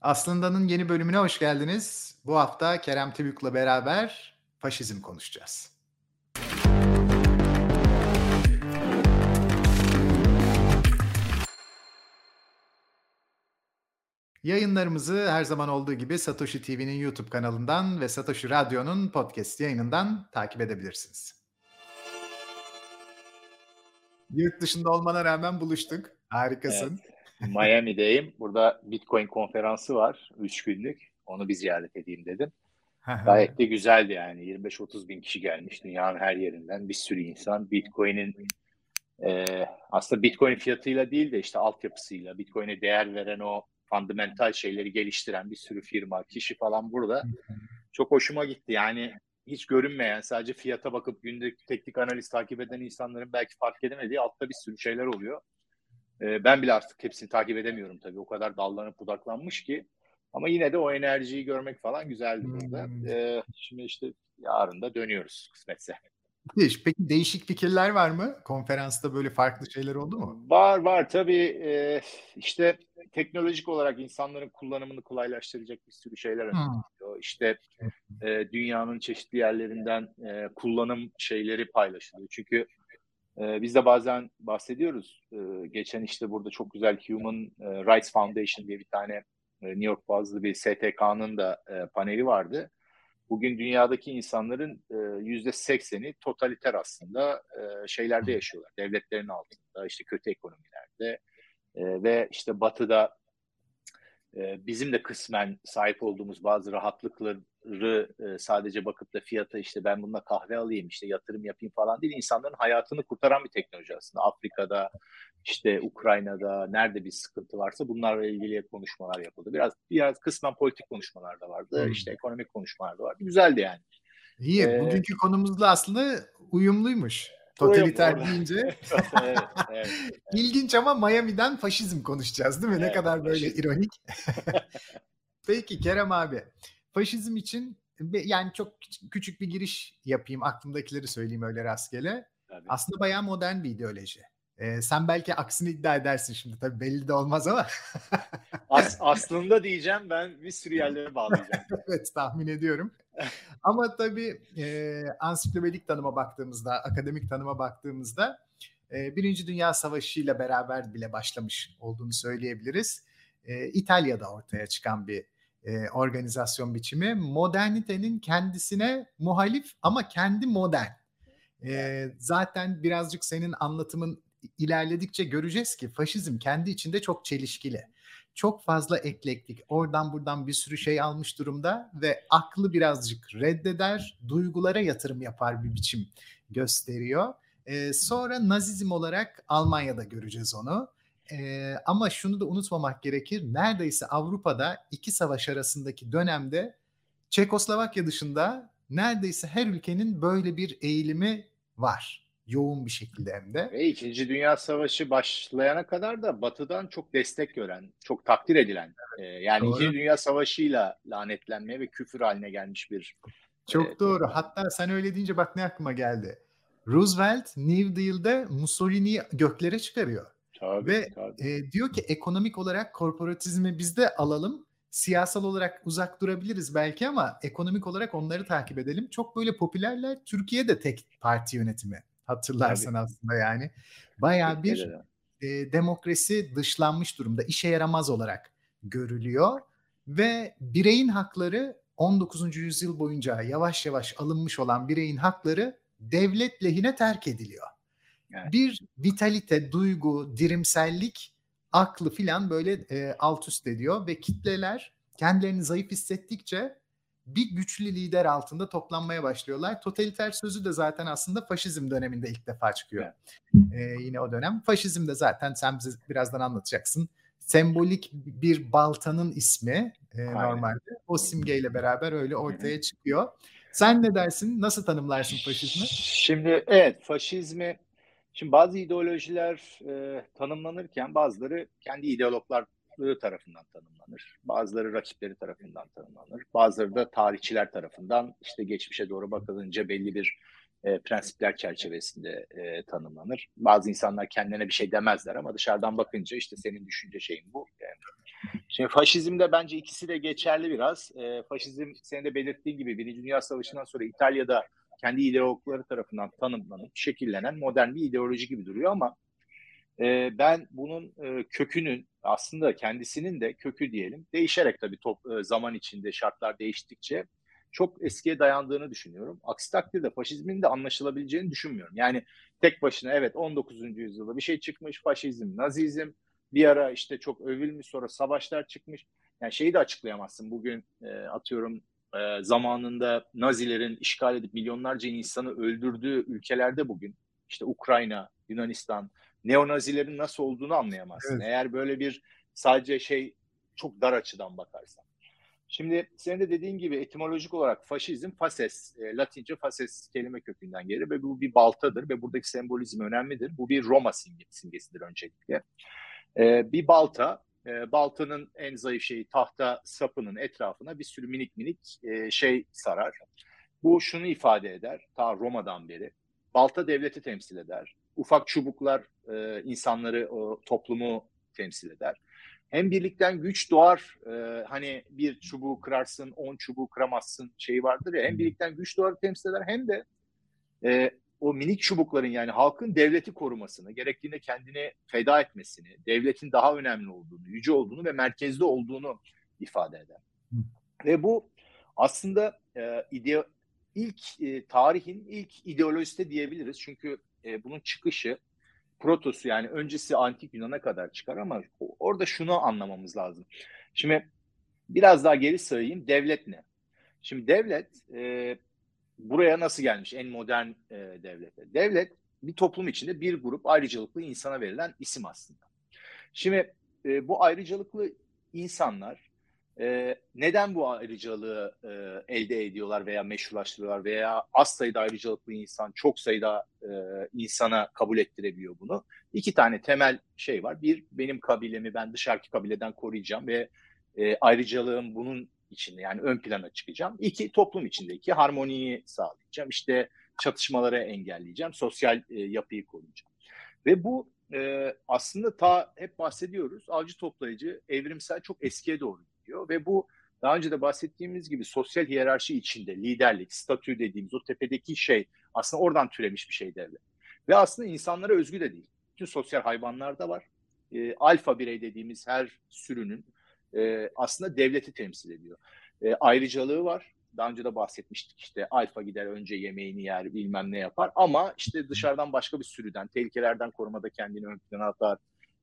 Aslında'nın yeni bölümüne hoş geldiniz. Bu hafta Kerem Tübük'le beraber faşizm konuşacağız. Yayınlarımızı her zaman olduğu gibi Satoshi TV'nin YouTube kanalından ve Satoshi Radyo'nun podcast yayınından takip edebilirsiniz. Yurt dışında olmana rağmen buluştuk. Harikasın. Evet. Miami'deyim. Burada Bitcoin konferansı var. 3 günlük. Onu bir ziyaret edeyim dedim. Gayet de güzeldi yani. 25-30 bin kişi gelmiş dünyanın her yerinden. Bir sürü insan Bitcoin'in e, aslında Bitcoin fiyatıyla değil de işte altyapısıyla, Bitcoin'e değer veren o fundamental şeyleri geliştiren bir sürü firma, kişi falan burada. Çok hoşuma gitti. Yani hiç görünmeyen, sadece fiyata bakıp günlük teknik analiz takip eden insanların belki fark edemediği altta bir sürü şeyler oluyor. Ee, ben bile artık hepsini takip edemiyorum tabii. O kadar dallanıp budaklanmış ki. Ama yine de o enerjiyi görmek falan güzeldi burada. Ee, şimdi işte yarın da dönüyoruz kısmetse. Peki değişik fikirler var mı? Konferansta böyle farklı şeyler oldu mu? Var var tabii. Ee, işte teknolojik olarak insanların kullanımını kolaylaştıracak bir sürü şeyler öneriliyor. İşte e, dünyanın çeşitli yerlerinden e, kullanım şeyleri paylaşılıyor. Çünkü e, biz de bazen bahsediyoruz. E, geçen işte burada çok güzel Human e, Rights Foundation diye bir tane e, New York bazlı bir STK'nın da e, paneli vardı. Bugün dünyadaki insanların yüzde sekseni totaliter aslında e, şeylerde yaşıyorlar. Devletlerin altında, işte kötü ekonomilerde e, ve işte batıda e, bizim de kısmen sahip olduğumuz bazı rahatlıkları e, sadece bakıp da fiyata işte ben bununla kahve alayım işte yatırım yapayım falan değil. insanların hayatını kurtaran bir teknoloji aslında. Afrika'da işte Ukrayna'da nerede bir sıkıntı varsa bunlarla ilgili konuşmalar yapıldı. Biraz biraz kısmen politik konuşmalar da vardı. Hmm. işte ekonomik konuşmalar da vardı. Güzeldi yani. İyi. Ee, bugünkü konumuzla aslında uyumluymuş. Totaliter deyince. evet, evet, İlginç ama Miami'den faşizm konuşacağız değil mi? Evet, ne kadar böyle faşizm. ironik. Peki Kerem abi. Faşizm için yani çok küçük bir giriş yapayım. Aklımdakileri söyleyeyim öyle rastgele. Tabii. Aslında bayağı modern bir ideoloji. Ee, sen belki aksini iddia edersin şimdi tabii belli de olmaz ama. As, aslında diyeceğim ben bir sürü yerlere bağlayacağım. evet tahmin ediyorum. ama tabii e, ansiklopedik tanıma baktığımızda, akademik tanıma baktığımızda e, Birinci Dünya Savaşı ile beraber bile başlamış olduğunu söyleyebiliriz. E, İtalya'da ortaya çıkan bir e, organizasyon biçimi. Modernitenin kendisine muhalif ama kendi modern. E, zaten birazcık senin anlatımın ilerledikçe göreceğiz ki faşizm kendi içinde çok çelişkili. Çok fazla eklektik. Oradan buradan bir sürü şey almış durumda ve aklı birazcık reddeder, duygulara yatırım yapar bir biçim gösteriyor. Ee, sonra Nazizm olarak Almanya'da göreceğiz onu. Ee, ama şunu da unutmamak gerekir. Neredeyse Avrupa'da iki savaş arasındaki dönemde Çekoslovakya dışında neredeyse her ülkenin böyle bir eğilimi var yoğun bir şekilde hem de. Ve İkinci Dünya Savaşı başlayana kadar da Batı'dan çok destek gören, çok takdir edilen, e, yani doğru. İkinci Dünya Savaşı'yla lanetlenmeye ve küfür haline gelmiş bir... Çok e, doğru. Hatta sen öyle deyince bak ne aklıma geldi. Roosevelt New Deal'de Mussolini'yi göklere çıkarıyor. Tabii, ve tabii. E, diyor ki ekonomik olarak korporatizmi biz de alalım. Siyasal olarak uzak durabiliriz belki ama ekonomik olarak onları takip edelim. Çok böyle popülerler. Türkiye'de tek parti yönetimi hatırlarsan Tabii. aslında yani. Bayağı bir e, demokrasi dışlanmış durumda. işe yaramaz olarak görülüyor ve bireyin hakları 19. yüzyıl boyunca yavaş yavaş alınmış olan bireyin hakları devlet lehine terk ediliyor. Evet. Bir vitalite, duygu, dirimsellik aklı filan böyle e, alt üst ediyor ve kitleler kendilerini zayıf hissettikçe bir güçlü lider altında toplanmaya başlıyorlar. Totaliter sözü de zaten aslında faşizm döneminde ilk defa çıkıyor. Ee, yine o dönem. Faşizm de zaten sen bize birazdan anlatacaksın. Sembolik bir baltanın ismi e, normalde. O simgeyle beraber öyle ortaya çıkıyor. Sen ne dersin? Nasıl tanımlarsın faşizmi? Şimdi evet faşizmi Şimdi bazı ideolojiler e, tanımlanırken bazıları kendi ideologlar tarafından tanımlanır. Bazıları rakipleri tarafından tanımlanır. Bazıları da tarihçiler tarafından işte geçmişe doğru bakılınca belli bir e, prensipler çerçevesinde e, tanımlanır. Bazı insanlar kendine bir şey demezler ama dışarıdan bakınca işte senin düşünce şeyin bu. Yani Şimdi faşizmde bence ikisi de geçerli biraz. E, faşizm senin de belirttiğin gibi Birinci Dünya Savaşı'ndan sonra İtalya'da kendi ideologları tarafından tanımlanıp şekillenen modern bir ideoloji gibi duruyor ama e, ben bunun e, kökünün aslında kendisinin de kökü diyelim değişerek tabii top, e, zaman içinde şartlar değiştikçe çok eskiye dayandığını düşünüyorum. Aksi takdirde faşizmin de anlaşılabileceğini düşünmüyorum. Yani tek başına evet 19. yüzyılda bir şey çıkmış faşizm, nazizm bir ara işte çok övülmüş sonra savaşlar çıkmış. Yani şeyi de açıklayamazsın. Bugün e, atıyorum e, zamanında Nazilerin işgal edip milyonlarca insanı öldürdüğü ülkelerde bugün işte Ukrayna, Yunanistan, neonazilerin nasıl olduğunu anlayamazsın. Evet. Eğer böyle bir sadece şey çok dar açıdan bakarsan. Şimdi senin de dediğin gibi etimolojik olarak faşizm fases, e, Latince fases kelime kökünden gelir ve bu bir baltadır ve buradaki sembolizm önemlidir. Bu bir Roma simgesidir öncelikle. E, bir balta, e, baltanın en zayıf şeyi tahta sapının etrafına bir sürü minik minik e, şey sarar. Bu şunu ifade eder, ta Roma'dan beri. Balta devleti temsil eder. Ufak çubuklar e, insanları, o toplumu temsil eder hem birlikten güç doğar e, hani bir çubuğu kırarsın on çubuğu kıramazsın şeyi vardır ya hem birlikten güç doğar temsil eder hem de e, o minik çubukların yani halkın devleti korumasını gerektiğinde kendini feda etmesini devletin daha önemli olduğunu yüce olduğunu ve merkezde olduğunu ifade eder. Hı. Ve bu aslında e, ide ilk e, tarihin ilk ideolojisi de diyebiliriz çünkü e, bunun çıkışı protosu yani öncesi antik Yunan'a kadar çıkar ama orada şunu anlamamız lazım. Şimdi biraz daha geri sayayım. Devlet ne? Şimdi devlet e, buraya nasıl gelmiş en modern e, devlete? Devlet bir toplum içinde bir grup ayrıcalıklı insana verilen isim aslında. Şimdi e, bu ayrıcalıklı insanlar e, neden bu ayrıcalığı e, elde ediyorlar veya meşrulaştırıyorlar veya az sayıda ayrıcalıklı insan çok sayıda e, insana kabul ettirebiliyor bunu? İki tane temel şey var. Bir, benim kabilemi ben dışarıki kabileden koruyacağım ve e, ayrıcalığım bunun içinde yani ön plana çıkacağım. İki, toplum içindeki harmoniyi sağlayacağım. İşte çatışmaları engelleyeceğim, sosyal e, yapıyı koruyacağım. Ve bu e, aslında ta hep bahsediyoruz avcı toplayıcı evrimsel çok eskiye doğru gerekiyor ve bu daha önce de bahsettiğimiz gibi sosyal hiyerarşi içinde liderlik, statü dediğimiz o tepedeki şey aslında oradan türemiş bir şey devlet. Ve aslında insanlara özgü de değil. Bütün sosyal hayvanlarda var. E, alfa birey dediğimiz her sürünün e, aslında devleti temsil ediyor. E, ayrıcalığı var. Daha önce de bahsetmiştik işte alfa gider önce yemeğini yer bilmem ne yapar ama işte dışarıdan başka bir sürüden tehlikelerden korumada kendini ön plana atar,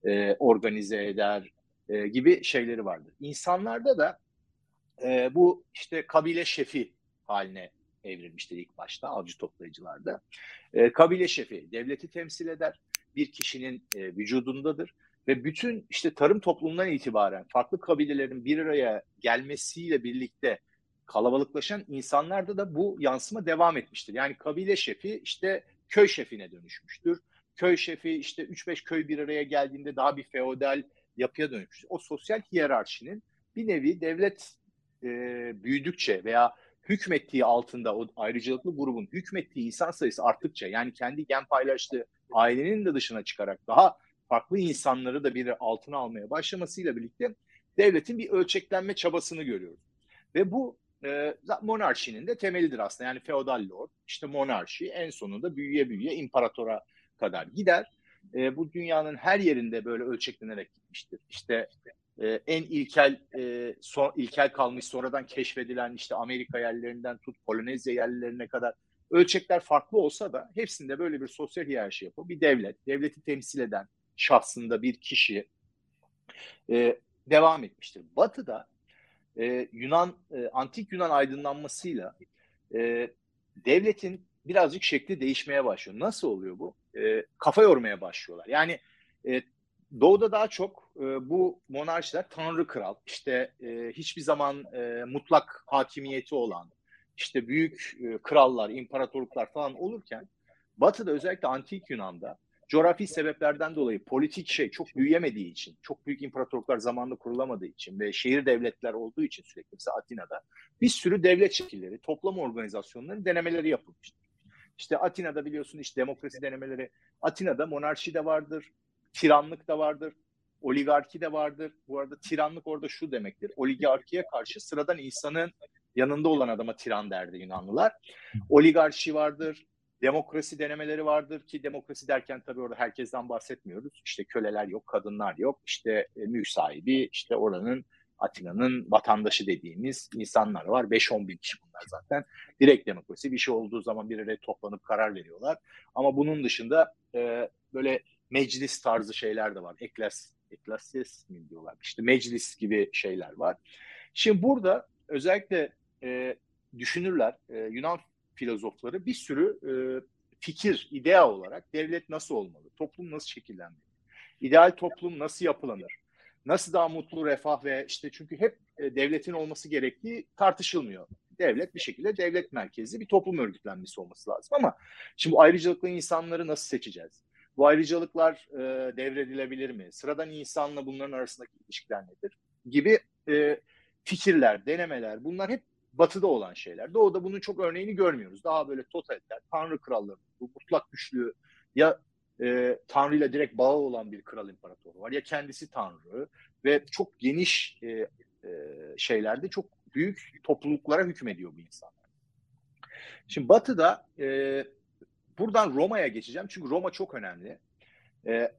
e, organize eder, e, gibi şeyleri vardır. İnsanlarda da e, bu işte kabile şefi haline evrilmiştir ilk başta avcı toplayıcılarda. E, kabile şefi devleti temsil eder. Bir kişinin e, vücudundadır ve bütün işte tarım toplumundan itibaren farklı kabilelerin bir araya gelmesiyle birlikte kalabalıklaşan insanlarda da bu yansıma devam etmiştir. Yani kabile şefi işte köy şefine dönüşmüştür. Köy şefi işte 3-5 köy bir araya geldiğinde daha bir feodal yapıya dönüşmüş. O sosyal hiyerarşinin bir nevi devlet e, büyüdükçe veya hükmettiği altında o ayrıcalıklı grubun hükmettiği insan sayısı arttıkça yani kendi gen paylaştığı ailenin de dışına çıkarak daha farklı insanları da bir altına almaya başlamasıyla birlikte devletin bir ölçeklenme çabasını görüyoruz. Ve bu e, monarşinin de temelidir aslında. Yani feodal lord, işte monarşi en sonunda büyüye büyüye imparatora kadar gider e, bu dünyanın her yerinde böyle ölçeklenerek gitmiştir. İşte e, en ilkel e, son, ilkel kalmış sonradan keşfedilen işte Amerika yerlerinden tut Polonezya yerlerine kadar ölçekler farklı olsa da hepsinde böyle bir sosyal hiyerarşi yapı, bir devlet, devleti temsil eden şahsında bir kişi e, devam etmiştir. Batı'da e, Yunan e, antik Yunan aydınlanmasıyla e, devletin birazcık şekli değişmeye başlıyor. Nasıl oluyor bu? E, kafa yormaya başlıyorlar. Yani e, Doğu'da daha çok e, bu monarşiler tanrı kral, işte e, hiçbir zaman e, mutlak hakimiyeti olan, işte büyük e, krallar, imparatorluklar falan olurken Batı'da özellikle antik Yunan'da coğrafi sebeplerden dolayı politik şey çok büyüyemediği için, çok büyük imparatorluklar zamanında kurulamadığı için ve şehir devletler olduğu için sürekli mesela Atina'da bir sürü devlet şekilleri, toplam organizasyonların denemeleri yapılmıştır. İşte Atina'da biliyorsun işte demokrasi denemeleri. Atina'da monarşi de vardır, tiranlık da vardır. oligarki de vardır. Bu arada tiranlık orada şu demektir. Oligarkiye karşı sıradan insanın yanında olan adama tiran derdi Yunanlılar. Oligarşi vardır, demokrasi denemeleri vardır ki demokrasi derken tabii orada herkesten bahsetmiyoruz. İşte köleler yok, kadınlar yok, işte e, mülk sahibi, işte oranın Atina'nın vatandaşı dediğimiz insanlar var. 5-10 bin kişi bunlar zaten. Direkt demokrasi bir şey olduğu zaman bir araya toplanıp karar veriyorlar. Ama bunun dışında e, böyle meclis tarzı şeyler de var. Eklas, eklasyes mi diyorlar? İşte meclis gibi şeyler var. Şimdi burada özellikle e, düşünürler, e, Yunan filozofları bir sürü e, fikir, idea olarak devlet nasıl olmalı, toplum nasıl şekillenmeli, ideal toplum nasıl yapılanır, nasıl daha mutlu, refah ve işte çünkü hep e, devletin olması gerektiği tartışılmıyor. Devlet bir şekilde devlet merkezli bir toplum örgütlenmesi olması lazım ama şimdi bu ayrıcalıklı insanları nasıl seçeceğiz? Bu ayrıcalıklar e, devredilebilir mi? Sıradan insanla bunların arasındaki ilişkiler nedir? Gibi e, fikirler, denemeler bunlar hep batıda olan şeyler. Doğuda bunun çok örneğini görmüyoruz. Daha böyle totaliter, tanrı kralları, bu mutlak güçlü ya e, Tanrı ile direkt bağı olan bir kral imparatoru var ya kendisi Tanrı ve çok geniş e, e, şeylerde çok büyük topluluklara hükmediyor bu insanlar. Şimdi Batı'da e, buradan Roma'ya geçeceğim çünkü Roma çok önemli. E,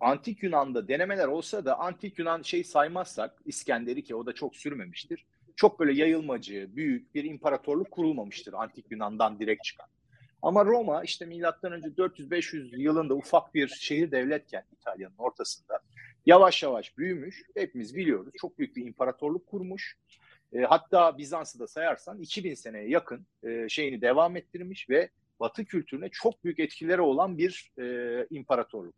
Antik Yunan'da denemeler olsa da Antik Yunan şey saymazsak İskender'i ki o da çok sürmemiştir. Çok böyle yayılmacı, büyük bir imparatorluk kurulmamıştır Antik Yunan'dan direkt çıkan. Ama Roma işte milattan önce 400-500 yılında ufak bir şehir devletken İtalya'nın ortasında yavaş yavaş büyümüş. Hepimiz biliyoruz. Çok büyük bir imparatorluk kurmuş. E, hatta Bizans'ı da sayarsan 2000 seneye yakın e, şeyini devam ettirmiş ve Batı kültürüne çok büyük etkileri olan bir e, imparatorluk.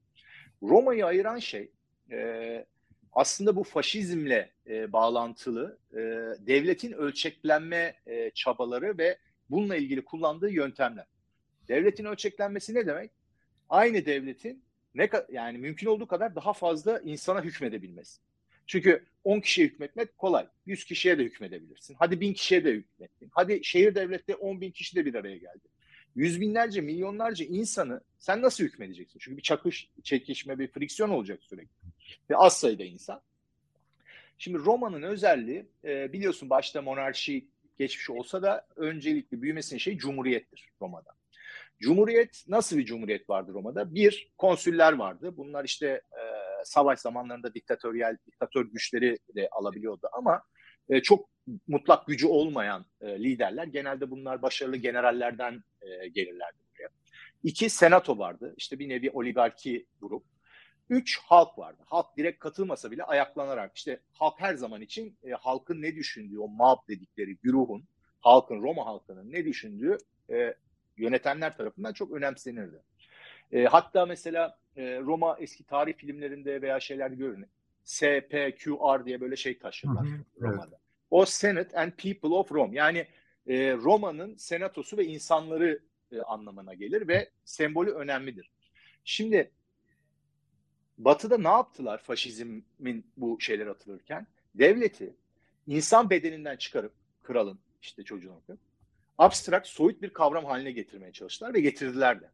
Roma'yı ayıran şey e, aslında bu faşizmle e, bağlantılı e, devletin ölçeklenme e, çabaları ve bununla ilgili kullandığı yöntemler. Devletin ölçeklenmesi ne demek? Aynı devletin ne yani mümkün olduğu kadar daha fazla insana hükmedebilmesi. Çünkü 10 kişiye hükmetmek kolay. 100 kişiye de hükmedebilirsin. Hadi 1000 kişiye de hükmettin. Hadi şehir devlette 10 bin kişi de bir araya geldi. Yüz binlerce, milyonlarca insanı sen nasıl hükmedeceksin? Çünkü bir çakış, çekişme, bir friksiyon olacak sürekli. Ve az sayıda insan. Şimdi Roma'nın özelliği e, biliyorsun başta monarşi geçmiş olsa da öncelikli büyümesinin şey cumhuriyettir Roma'da. Cumhuriyet nasıl bir cumhuriyet vardı Roma'da? Bir, konsüller vardı. Bunlar işte e, savaş zamanlarında diktatöryel, diktatör güçleri de alabiliyordu ama e, çok mutlak gücü olmayan e, liderler genelde bunlar başarılı generallerden e, gelirlerdi buraya. İki, senato vardı. İşte bir nevi oligarki grup. Üç, halk vardı. Halk direkt katılmasa bile ayaklanarak işte halk her zaman için e, halkın ne düşündüğü, o mob dedikleri güruhun, halkın, Roma halkının ne düşündüğü e, yönetenler tarafından çok önemsenirdi. E, hatta mesela e, Roma eski tarih filmlerinde veya şeylerde görünür. SPQR diye böyle şey taşırlar Roma'da. Evet. O Senate and People of Rome. Yani e, Roma'nın senatosu ve insanları e, anlamına gelir ve sembolü önemlidir. Şimdi Batı'da ne yaptılar faşizmin bu şeyler atılırken? Devleti insan bedeninden çıkarıp kralın işte çocuğun okuyor abstrakt, soyut bir kavram haline getirmeye çalıştılar ve getirdiler de.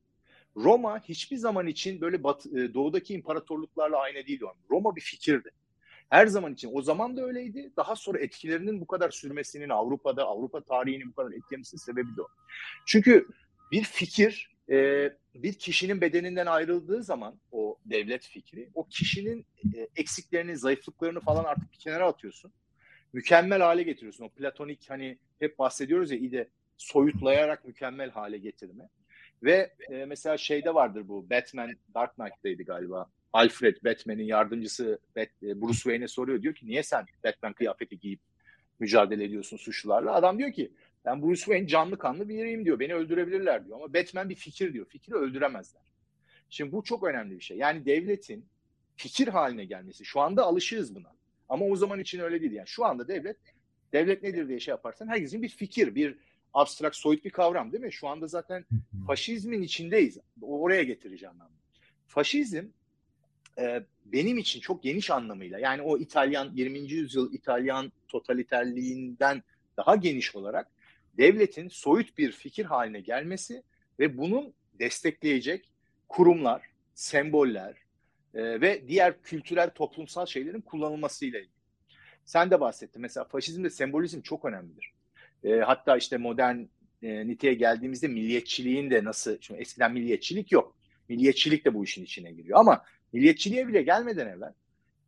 Roma hiçbir zaman için böyle batı, e, doğudaki imparatorluklarla aynı değil. Roma bir fikirdi. Her zaman için o zaman da öyleydi. Daha sonra etkilerinin bu kadar sürmesinin Avrupa'da, Avrupa tarihinin bu kadar etkilemesinin sebebi de o. Çünkü bir fikir e, bir kişinin bedeninden ayrıldığı zaman o devlet fikri, o kişinin e, eksiklerini, zayıflıklarını falan artık bir kenara atıyorsun. Mükemmel hale getiriyorsun. O platonik hani hep bahsediyoruz ya ide soyutlayarak mükemmel hale getirme. Ve e, mesela şeyde vardır bu Batman Dark Knight'taydı galiba. Alfred Batman'in yardımcısı Bat, e, Bruce Wayne'e soruyor diyor ki niye sen Batman kıyafeti giyip mücadele ediyorsun suçlularla? Adam diyor ki ben Bruce Wayne canlı kanlı biriyim diyor. Beni öldürebilirler diyor. Ama Batman bir fikir diyor. Fikri öldüremezler. Şimdi bu çok önemli bir şey. Yani devletin fikir haline gelmesi. Şu anda alışığız buna. Ama o zaman için öyle değil. Yani şu anda devlet devlet nedir diye şey yaparsan herkesin bir fikir, bir abstrakt soyut bir kavram değil mi? Şu anda zaten faşizmin içindeyiz. Oraya getireceğim ben. Faşizm e, benim için çok geniş anlamıyla yani o İtalyan 20. yüzyıl İtalyan totaliterliğinden daha geniş olarak devletin soyut bir fikir haline gelmesi ve bunun destekleyecek kurumlar, semboller, e, ve diğer kültürel toplumsal şeylerin kullanılmasıyla ilgili. Sen de bahsettin. Mesela faşizmde sembolizm çok önemlidir. E, hatta işte modern e, niteye geldiğimizde milliyetçiliğin de nasıl, şimdi eskiden milliyetçilik yok. Milliyetçilik de bu işin içine giriyor. Ama milliyetçiliğe bile gelmeden evvel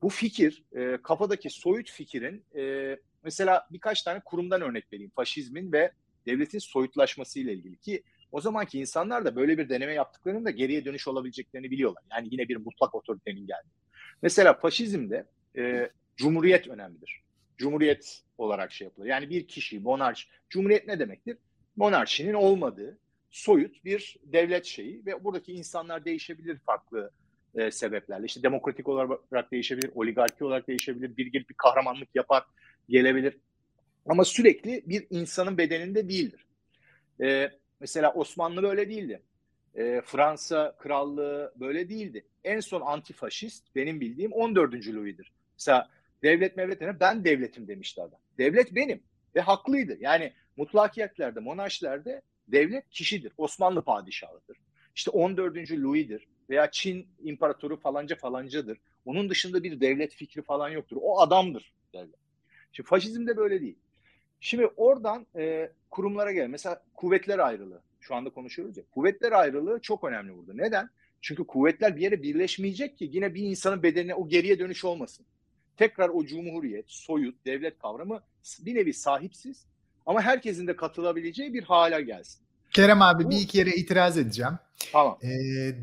bu fikir, e, kafadaki soyut fikirin e, mesela birkaç tane kurumdan örnek vereyim. Faşizmin ve devletin soyutlaşması ile ilgili ki o zamanki insanlar da böyle bir deneme yaptıklarında geriye dönüş olabileceklerini biliyorlar. Yani yine bir mutlak otoritenin geldi. Mesela faşizmde e, cumhuriyet önemlidir. Cumhuriyet olarak şey yapılır. Yani bir kişi, monarş, cumhuriyet ne demektir? Monarşinin olmadığı soyut bir devlet şeyi ve buradaki insanlar değişebilir farklı e, sebeplerle. İşte demokratik olarak değişebilir, oligarki olarak değişebilir, bir gelip bir kahramanlık yapar, gelebilir. Ama sürekli bir insanın bedeninde değildir. E, mesela Osmanlı böyle değildi. E, Fransa krallığı böyle değildi. En son antifaşist benim bildiğim 14. Louis'dir. Mesela devlet mevletine ben devletim demişti adam. Devlet benim ve haklıydı. Yani mutlakiyetlerde, monarşilerde devlet kişidir. Osmanlı padişahıdır. İşte 14. Louis'dir veya Çin imparatoru falanca falancadır. Onun dışında bir devlet fikri falan yoktur. O adamdır devlet. Şimdi faşizmde böyle değil. Şimdi oradan e, kurumlara gel. Mesela kuvvetler ayrılığı. Şu anda konuşuyoruz ya. Kuvvetler ayrılığı çok önemli burada. Neden? Çünkü kuvvetler bir yere birleşmeyecek ki yine bir insanın bedenine o geriye dönüş olmasın. Tekrar o cumhuriyet, soyut, devlet kavramı bir nevi sahipsiz ama herkesin de katılabileceği bir hale gelsin. Kerem abi bir iki yere itiraz edeceğim. Tamam. Ee,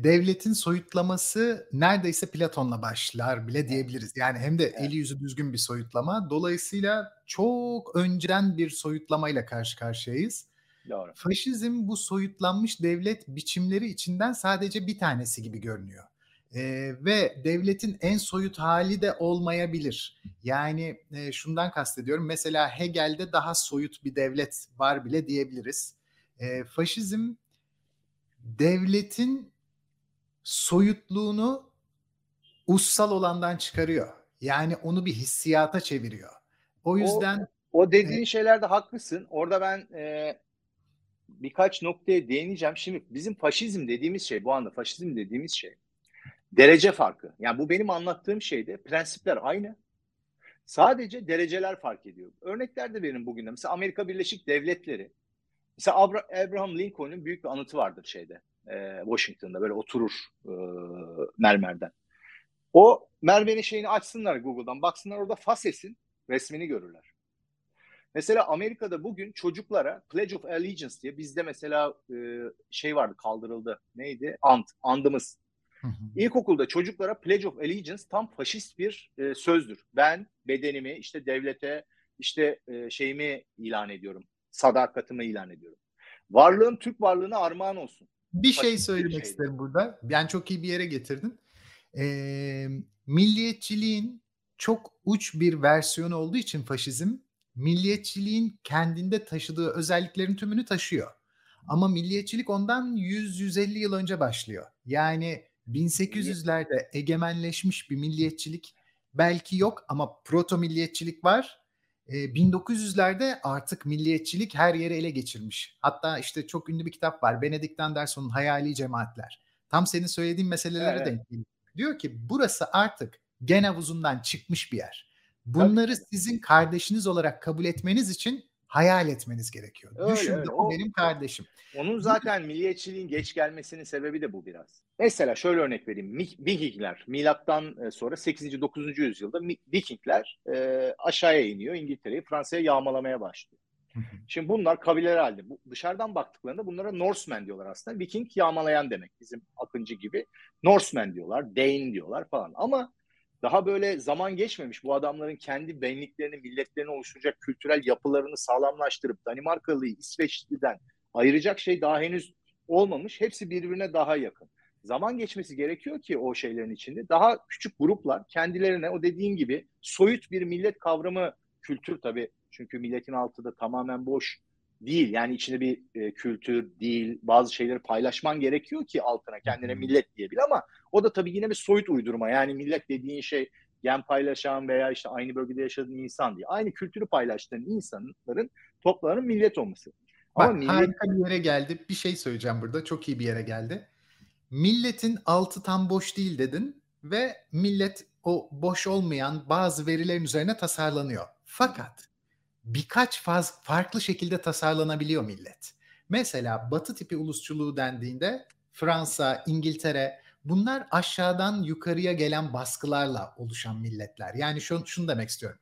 devletin soyutlaması neredeyse Platon'la başlar bile diyebiliriz. Yani hem de eli yüzü düzgün bir soyutlama. Dolayısıyla çok önceden bir soyutlamayla karşı karşıyayız. Doğru. Faşizm bu soyutlanmış devlet biçimleri içinden sadece bir tanesi gibi görünüyor. Ee, ve devletin en soyut hali de olmayabilir. Yani e, şundan kastediyorum. Mesela Hegel'de daha soyut bir devlet var bile diyebiliriz. E, faşizm devletin soyutluğunu ussal olandan çıkarıyor. Yani onu bir hissiyata çeviriyor. O yüzden o, o dediğin e, şeylerde haklısın. Orada ben e, birkaç noktaya değineceğim. Şimdi bizim faşizm dediğimiz şey bu anda faşizm dediğimiz şey derece farkı. Yani bu benim anlattığım şeyde prensipler aynı. Sadece dereceler fark ediyor. Örnekler de verin bugün de. Mesela Amerika Birleşik Devletleri Mesela Abraham Lincoln'un büyük bir anıtı vardır şeyde. E, Washington'da böyle oturur e, mermerden. O mermerin şeyini açsınlar Google'dan. Baksınlar orada Fases'in resmini görürler. Mesela Amerika'da bugün çocuklara Pledge of Allegiance diye bizde mesela e, şey vardı kaldırıldı. Neydi? Ant, andımız. İlkokulda çocuklara Pledge of Allegiance tam faşist bir e, sözdür. Ben bedenimi işte devlete işte e, şeyimi ilan ediyorum sadakatimi ilan ediyorum. Varlığım Türk varlığına armağan olsun. Bir şey söylemek bir isterim burada. Yani çok iyi bir yere getirdin. Ee, milliyetçiliğin çok uç bir versiyonu olduğu için faşizm milliyetçiliğin kendinde taşıdığı özelliklerin tümünü taşıyor. Ama milliyetçilik ondan 100-150 yıl önce başlıyor. Yani 1800'lerde egemenleşmiş bir milliyetçilik belki yok ama proto milliyetçilik var 1900'lerde artık milliyetçilik her yeri ele geçirmiş. Hatta işte çok ünlü bir kitap var. Benedict Anderson'un Hayali Cemaatler. Tam senin söylediğin meselelere evet. denk geliyor. Diyor ki burası artık gen havuzundan çıkmış bir yer. Bunları Tabii. sizin kardeşiniz olarak kabul etmeniz için hayal etmeniz gerekiyor. Öyle, Düşün öyle. o benim kardeşim. Onun zaten milliyetçiliğin geç gelmesinin sebebi de bu biraz. Mesela şöyle örnek vereyim. Vikingler milattan e, sonra 8. 9. yüzyılda Vikingler e, aşağıya iniyor. İngiltere'yi Fransa'ya yağmalamaya başlıyor. Şimdi bunlar kabileler halinde. Bu, dışarıdan baktıklarında bunlara Norsemen diyorlar aslında. Viking yağmalayan demek. Bizim Akıncı gibi. Norsemen diyorlar, Dane diyorlar falan. Ama daha böyle zaman geçmemiş bu adamların kendi benliklerini, milletlerini oluşturacak kültürel yapılarını sağlamlaştırıp Danimarkalıyı İsveçli'den ayıracak şey daha henüz olmamış. Hepsi birbirine daha yakın. Zaman geçmesi gerekiyor ki o şeylerin içinde daha küçük gruplar kendilerine o dediğin gibi soyut bir millet kavramı kültür tabii çünkü milletin altı da tamamen boş değil. Yani içinde bir e, kültür, dil, bazı şeyleri paylaşman gerekiyor ki altına kendine millet diyebil ama o da tabii yine bir soyut uydurma. Yani millet dediğin şey gen paylaşan veya işte aynı bölgede yaşadığın insan değil. Aynı kültürü paylaştığın insanların toplarının millet olması. Bak ama millet... harika bir yere geldi. Bir şey söyleyeceğim burada. Çok iyi bir yere geldi. Milletin altı tam boş değil dedin. ve millet o boş olmayan bazı verilerin üzerine tasarlanıyor. Fakat birkaç faz farklı şekilde tasarlanabiliyor millet. Mesela Batı tipi ulusçuluğu dendiğinde Fransa, İngiltere bunlar aşağıdan yukarıya gelen baskılarla oluşan milletler. Yani şunu, şunu demek istiyorum.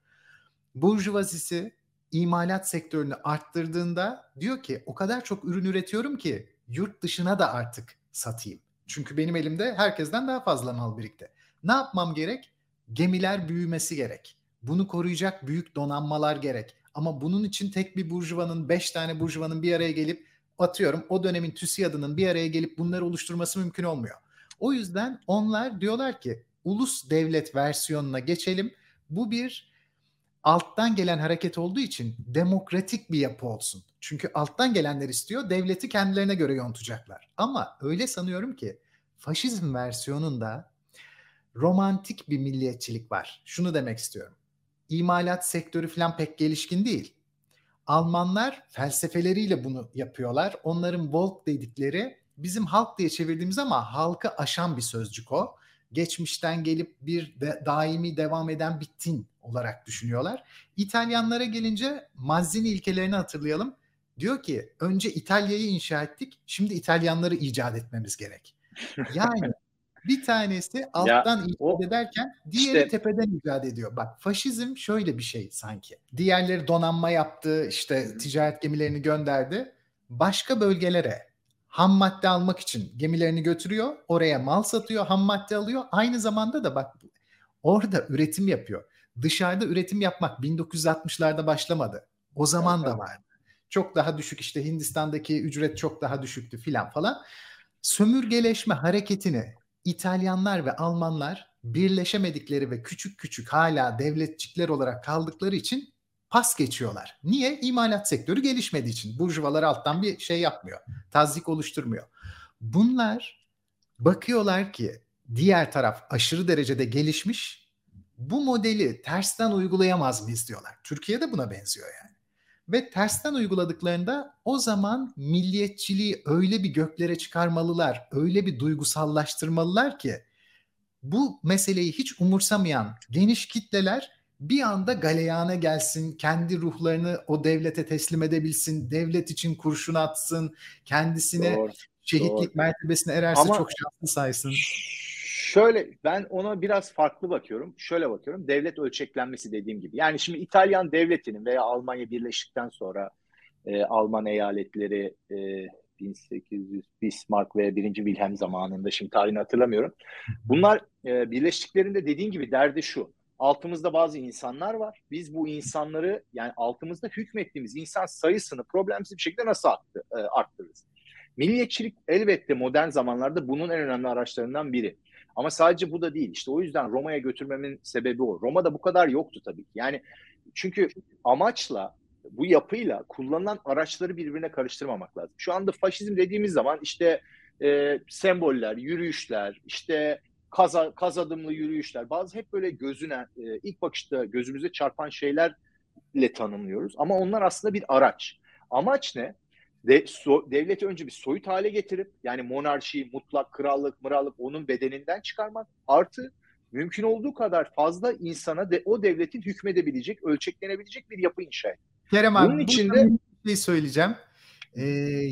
Burjuvazisi imalat sektörünü arttırdığında diyor ki o kadar çok ürün üretiyorum ki yurt dışına da artık satayım. Çünkü benim elimde herkesten daha fazla mal birikti. Ne yapmam gerek? Gemiler büyümesi gerek. Bunu koruyacak büyük donanmalar gerek. Ama bunun için tek bir burjuvanın, beş tane burjuvanın bir araya gelip atıyorum o dönemin TÜSİAD'ının bir araya gelip bunları oluşturması mümkün olmuyor. O yüzden onlar diyorlar ki ulus devlet versiyonuna geçelim. Bu bir alttan gelen hareket olduğu için demokratik bir yapı olsun. Çünkü alttan gelenler istiyor, devleti kendilerine göre yontacaklar. Ama öyle sanıyorum ki faşizm versiyonunda romantik bir milliyetçilik var. Şunu demek istiyorum. İmalat sektörü falan pek gelişkin değil. Almanlar felsefeleriyle bunu yapıyorlar. Onların Volk dedikleri bizim halk diye çevirdiğimiz ama halkı aşan bir sözcük o. Geçmişten gelip bir de, daimi devam eden bir tin olarak düşünüyorlar. İtalyanlara gelince Mazzini ilkelerini hatırlayalım. Diyor ki önce İtalya'yı inşa ettik, şimdi İtalyanları icat etmemiz gerek. Yani bir tanesi alttan ya, icat ederken diğeri işte, tepeden icat ediyor. Bak faşizm şöyle bir şey sanki. Diğerleri donanma yaptı, işte ticaret gemilerini gönderdi. Başka bölgelere ham madde almak için gemilerini götürüyor. Oraya mal satıyor, ham madde alıyor. Aynı zamanda da bak orada üretim yapıyor. Dışarıda üretim yapmak 1960'larda başlamadı. O zaman da vardı. Çok daha düşük işte Hindistan'daki ücret çok daha düşüktü filan falan. Sömürgeleşme hareketini İtalyanlar ve Almanlar birleşemedikleri ve küçük küçük hala devletçikler olarak kaldıkları için pas geçiyorlar. Niye? İmalat sektörü gelişmediği için. Burjuvalar alttan bir şey yapmıyor. Tazik oluşturmuyor. Bunlar bakıyorlar ki diğer taraf aşırı derecede gelişmiş. Bu modeli tersten uygulayamaz mıyız diyorlar. Türkiye de buna benziyor yani. Ve tersten uyguladıklarında o zaman milliyetçiliği öyle bir göklere çıkarmalılar, öyle bir duygusallaştırmalılar ki bu meseleyi hiç umursamayan geniş kitleler bir anda galeyana gelsin, kendi ruhlarını o devlete teslim edebilsin, devlet için kurşun atsın, kendisine doğru, şehitlik doğru. mertebesine ererse Ama çok şanslı saysın. Şöyle ben ona biraz farklı bakıyorum. Şöyle bakıyorum. Devlet ölçeklenmesi dediğim gibi. Yani şimdi İtalyan devletinin veya Almanya birleştikten sonra e, Alman eyaletleri e, 1800 Bismarck ve 1. Wilhelm zamanında şimdi tarihini hatırlamıyorum. Bunlar e, birleştiklerinde dediğin gibi derdi şu altımızda bazı insanlar var. Biz bu insanları yani altımızda hükmettiğimiz insan sayısını problemsiz bir şekilde nasıl arttı, e, arttırırız? Milliyetçilik elbette modern zamanlarda bunun en önemli araçlarından biri. Ama sadece bu da değil. İşte o yüzden Roma'ya götürmemin sebebi o. Roma'da bu kadar yoktu tabii. Yani çünkü amaçla bu yapıyla kullanılan araçları birbirine karıştırmamak lazım. Şu anda faşizm dediğimiz zaman işte e, semboller, yürüyüşler, işte kaz, kaz adımlı yürüyüşler bazı hep böyle gözüne e, ilk bakışta gözümüze çarpan şeylerle tanımlıyoruz ama onlar aslında bir araç. Amaç ne? De, so, devleti önce bir soyut hale getirip yani monarşi, mutlak krallık, mırallık onun bedeninden çıkarmak artı mümkün olduğu kadar fazla insana de, o devletin hükmedebilecek, ölçeklenebilecek bir yapı inşa etmek. Kerem abi Bunun içinde bir şey söyleyeceğim. Ee,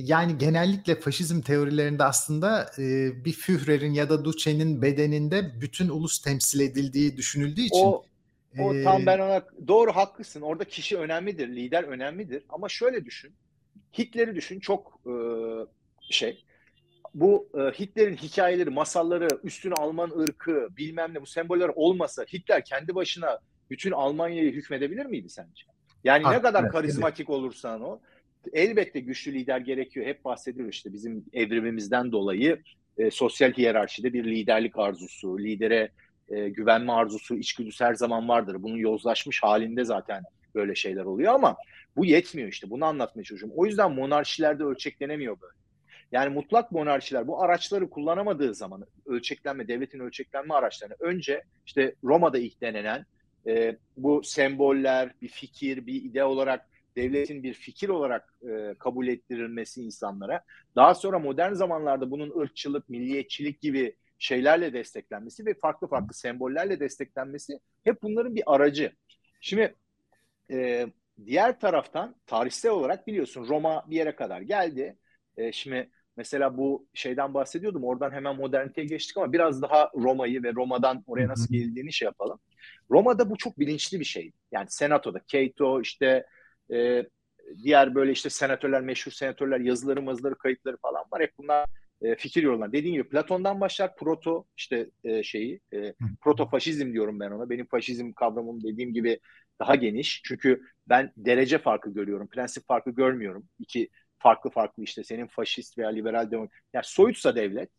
yani genellikle faşizm teorilerinde aslında e, bir Führer'in ya da Duce'nin bedeninde bütün ulus temsil edildiği düşünüldüğü için. O, o e, tam ben ona doğru haklısın. Orada kişi önemlidir, lider önemlidir. Ama şöyle düşün. Hitler'i düşün çok e, şey. Bu e, Hitler'in hikayeleri, masalları, üstün Alman ırkı, bilmem ne bu semboller olmasa Hitler kendi başına bütün Almanya'yı hükmedebilir miydi sence? Yani ha, ne kadar evet, karizmatik evet. olursan o elbette güçlü lider gerekiyor. Hep bahsediyor işte bizim evrimimizden dolayı e, sosyal hiyerarşide bir liderlik arzusu, lidere e, güvenme arzusu, içgüdüsü her zaman vardır. Bunun yozlaşmış halinde zaten böyle şeyler oluyor ama bu yetmiyor işte. Bunu anlatmaya çalışıyorum. O yüzden monarşilerde ölçeklenemiyor böyle. Yani mutlak monarşiler bu araçları kullanamadığı zaman ölçeklenme, devletin ölçeklenme araçlarını önce işte Roma'da ilk denenen e, bu semboller, bir fikir, bir ide olarak devletin bir fikir olarak e, kabul ettirilmesi insanlara. Daha sonra modern zamanlarda bunun ırkçılık, milliyetçilik gibi şeylerle desteklenmesi ve farklı farklı sembollerle desteklenmesi hep bunların bir aracı. Şimdi e, diğer taraftan tarihsel olarak biliyorsun Roma bir yere kadar geldi. E, şimdi mesela bu şeyden bahsediyordum. Oradan hemen moderniteye geçtik ama biraz daha Roma'yı ve Roma'dan oraya nasıl geldiğini şey yapalım. Roma'da bu çok bilinçli bir şey. Yani senatoda Cato işte e, diğer böyle işte senatörler, meşhur senatörler yazıları, mazıları, kayıtları falan var. Hep bunlar e, fikir yollar. Dediğim gibi Platon'dan başlar proto işte e, şeyi e, proto faşizm diyorum ben ona. Benim faşizm kavramım dediğim gibi daha geniş. Çünkü ben derece farkı görüyorum. Prensip farkı görmüyorum. İki farklı farklı işte senin faşist veya liberal demokrat. Yani soyutsa devlet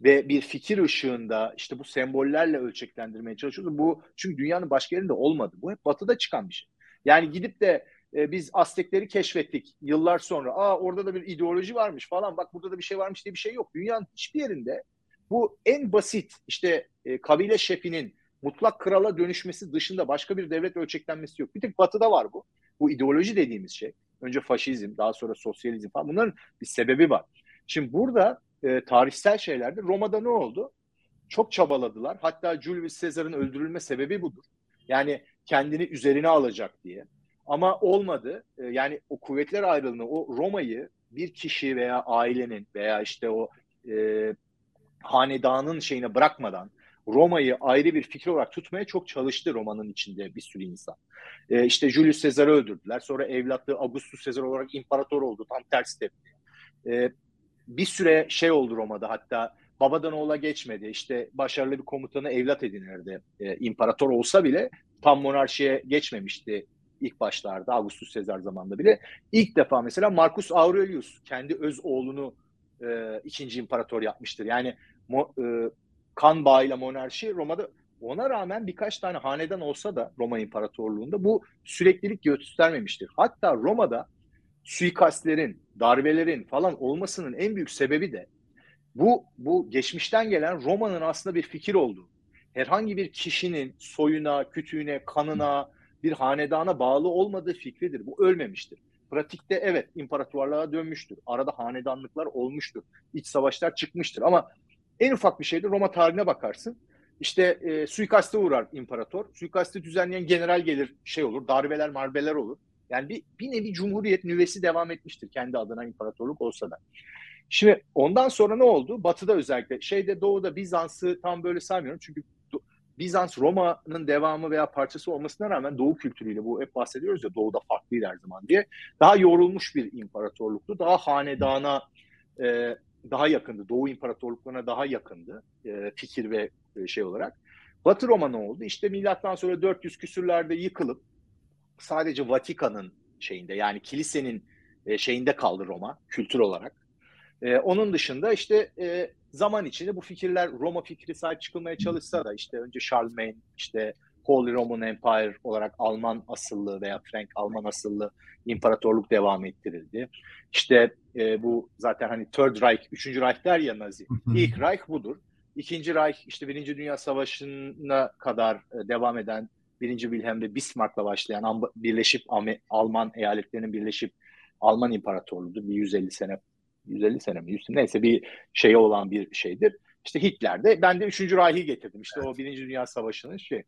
ve bir fikir ışığında işte bu sembollerle ölçeklendirmeye çalışıyoruz. Bu çünkü dünyanın başka yerinde olmadı. Bu hep batıda çıkan bir şey. Yani gidip de e, biz Aztekleri keşfettik yıllar sonra. Aa orada da bir ideoloji varmış falan. Bak burada da bir şey varmış diye bir şey yok. Dünyanın hiçbir yerinde bu en basit işte e, kabile şefinin mutlak krala dönüşmesi dışında başka bir devlet ölçeklenmesi yok. Bir tek batıda var bu. Bu ideoloji dediğimiz şey. Önce faşizm, daha sonra sosyalizm falan. Bunların bir sebebi var. Şimdi burada e, tarihsel şeylerde Roma'da ne oldu? Çok çabaladılar. Hatta Julius Caesar'ın öldürülme sebebi budur. Yani kendini üzerine alacak diye. Ama olmadı. E, yani o kuvvetler ayrılığını, o Roma'yı bir kişi veya ailenin veya işte o e, hanedanın şeyine bırakmadan Roma'yı ayrı bir fikir olarak tutmaya çok çalıştı Roma'nın içinde bir sürü insan. E, işte Julius Caesar'ı öldürdüler. Sonra evlatlığı Augustus Caesar olarak imparator oldu. Tam tersi tepki. E, bir süre şey oldu Roma'da hatta babadan oğula geçmedi. İşte başarılı bir komutanı evlat edinirdi. E, imparator olsa bile tam monarşiye geçmemişti ilk başlarda Augustus Caesar zamanında bile. İlk defa mesela Marcus Aurelius kendi öz oğlunu e, ikinci imparator yapmıştır. Yani mo, e, kan bağıyla monarşi Roma'da ona rağmen birkaç tane hanedan olsa da Roma İmparatorluğu'nda bu süreklilik göstermemiştir. Hatta Roma'da suikastlerin, darbelerin falan olmasının en büyük sebebi de bu bu geçmişten gelen Roma'nın aslında bir fikir olduğu. Herhangi bir kişinin soyuna, kütüğüne, kanına, bir hanedana bağlı olmadığı fikridir. Bu ölmemiştir. Pratikte evet imparatorluğa dönmüştür. Arada hanedanlıklar olmuştur. İç savaşlar çıkmıştır ama en ufak bir şeyde Roma tarihine bakarsın. İşte e, suikaste uğrar imparator. Suikaste düzenleyen general gelir şey olur. Darbeler marbeler olur. Yani bir, bir nevi cumhuriyet nüvesi devam etmiştir kendi adına imparatorluk olsa da. Şimdi ondan sonra ne oldu? Batı'da özellikle şeyde doğuda Bizans'ı tam böyle saymıyorum. Çünkü Bizans Roma'nın devamı veya parçası olmasına rağmen Doğu kültürüyle bu hep bahsediyoruz ya Doğu'da farklıydı her zaman diye. Daha yorulmuş bir imparatorluktu. Daha hanedana e, daha yakındı. Doğu imparatorluklarına daha yakındı e, fikir ve e, şey olarak. Batı Roma ne oldu? İşte milattan sonra 400 küsürlerde yıkılıp sadece Vatikan'ın şeyinde yani kilisenin e, şeyinde kaldı Roma kültür olarak. E, onun dışında işte e, zaman içinde bu fikirler Roma fikri sahip çıkılmaya çalışsa da işte önce Charlemagne işte Holy Roman Empire olarak Alman asıllı veya Frank Alman asıllı imparatorluk devam ettirildi. İşte e, bu zaten hani Third Reich, Üçüncü Reich der ya Nazi. İlk Reich budur. İkinci Reich işte Birinci Dünya Savaşı'na kadar e, devam eden Birinci Wilhelm ve Bismarck'la başlayan birleşip Alman eyaletlerinin birleşip Alman İmparatorluğu'dur. Bir 150 sene 150 sene mi? 100, neyse bir şey olan bir şeydir. İşte Hitler'de ben de 3. Reich'i getirdim. İşte evet. o Birinci Dünya Savaşı'nın şey.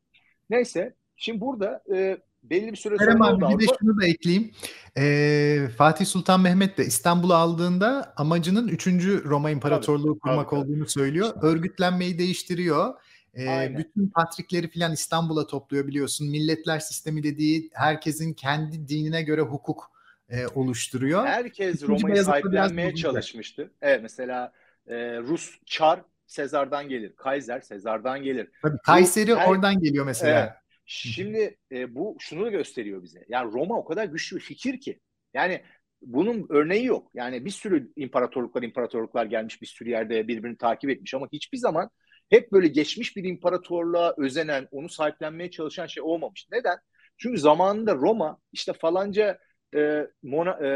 Neyse şimdi burada e, belli bir süre sonra abi, bir de şunu da ekleyeyim. Ee, Fatih Sultan Mehmet de İstanbul'u aldığında amacının 3. Roma İmparatorluğu tabii, kurmak tabii, olduğunu söylüyor. Örgütlenmeyi değiştiriyor. Ee, bütün patrikleri filan İstanbul'a topluyor biliyorsun. Milletler sistemi dediği herkesin kendi dinine göre hukuk e, oluşturuyor. Herkes Roma'yı sahiplenmeye çalışmıştı. Evet mesela e, Rus Çar Sezar'dan gelir. Kaiser Sezar'dan gelir. Tabii Kayseri her... oradan geliyor mesela. Evet. Şimdi e, bu şunu gösteriyor bize. Yani Roma o kadar güçlü bir fikir ki. Yani bunun örneği yok. Yani bir sürü imparatorluklar imparatorluklar gelmiş bir sürü yerde birbirini takip etmiş ama hiçbir zaman hep böyle geçmiş bir imparatorluğa özenen, onu sahiplenmeye çalışan şey olmamış. Neden? Çünkü zamanında Roma işte falanca e, mona, e,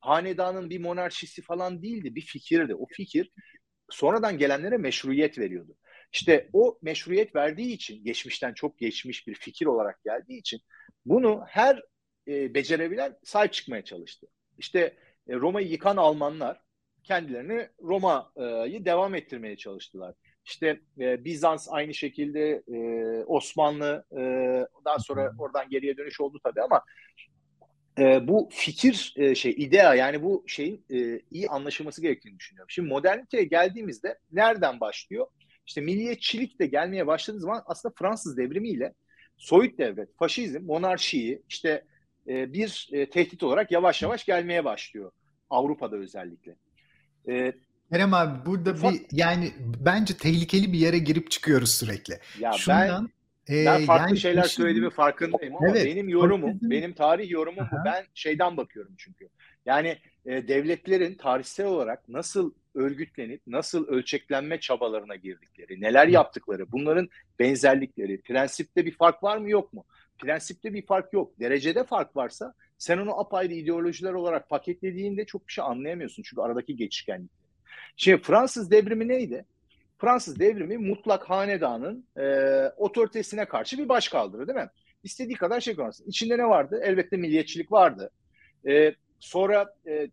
hanedanın bir monarşisi falan değildi. Bir fikirdi. O fikir sonradan gelenlere meşruiyet veriyordu. İşte o meşruiyet verdiği için, geçmişten çok geçmiş bir fikir olarak geldiği için bunu her e, becerebilen sahip çıkmaya çalıştı. İşte e, Roma'yı yıkan Almanlar kendilerini Roma'yı devam ettirmeye çalıştılar. işte e, Bizans aynı şekilde e, Osmanlı e, daha sonra oradan geriye dönüş oldu tabii ama e, bu fikir e, şey idea yani bu şeyin e, iyi anlaşılması gerektiğini düşünüyorum. Şimdi moderniteye geldiğimizde nereden başlıyor? İşte milliyetçilik de gelmeye başladığı zaman aslında Fransız devrimiyle soyut devlet, faşizm, monarşiyi işte e, bir e, tehdit olarak yavaş yavaş gelmeye başlıyor. Avrupa'da özellikle. E, Kerem abi burada ufak, bir yani bence tehlikeli bir yere girip çıkıyoruz sürekli. Ya Şundan, ben e, ben farklı yani şeyler şimdi, söylediğimi farkındayım ama evet, benim yorumum, benim tarih yorumum bu. Ben şeyden bakıyorum çünkü. Yani e, devletlerin tarihsel olarak nasıl örgütlenip nasıl ölçeklenme çabalarına girdikleri, neler yaptıkları, bunların benzerlikleri, prensipte bir fark var mı yok mu? Prensipte bir fark yok. Derecede fark varsa sen onu apayrı ideolojiler olarak paketlediğinde çok bir şey anlayamıyorsun. Çünkü aradaki geçişkenlik. Şimdi Fransız devrimi neydi? Fransız devrimi mutlak hanedanın e, otoritesine karşı bir başkaldırı değil mi? İstediği kadar şey koyarsın. İçinde ne vardı? Elbette milliyetçilik vardı. E, sonra e,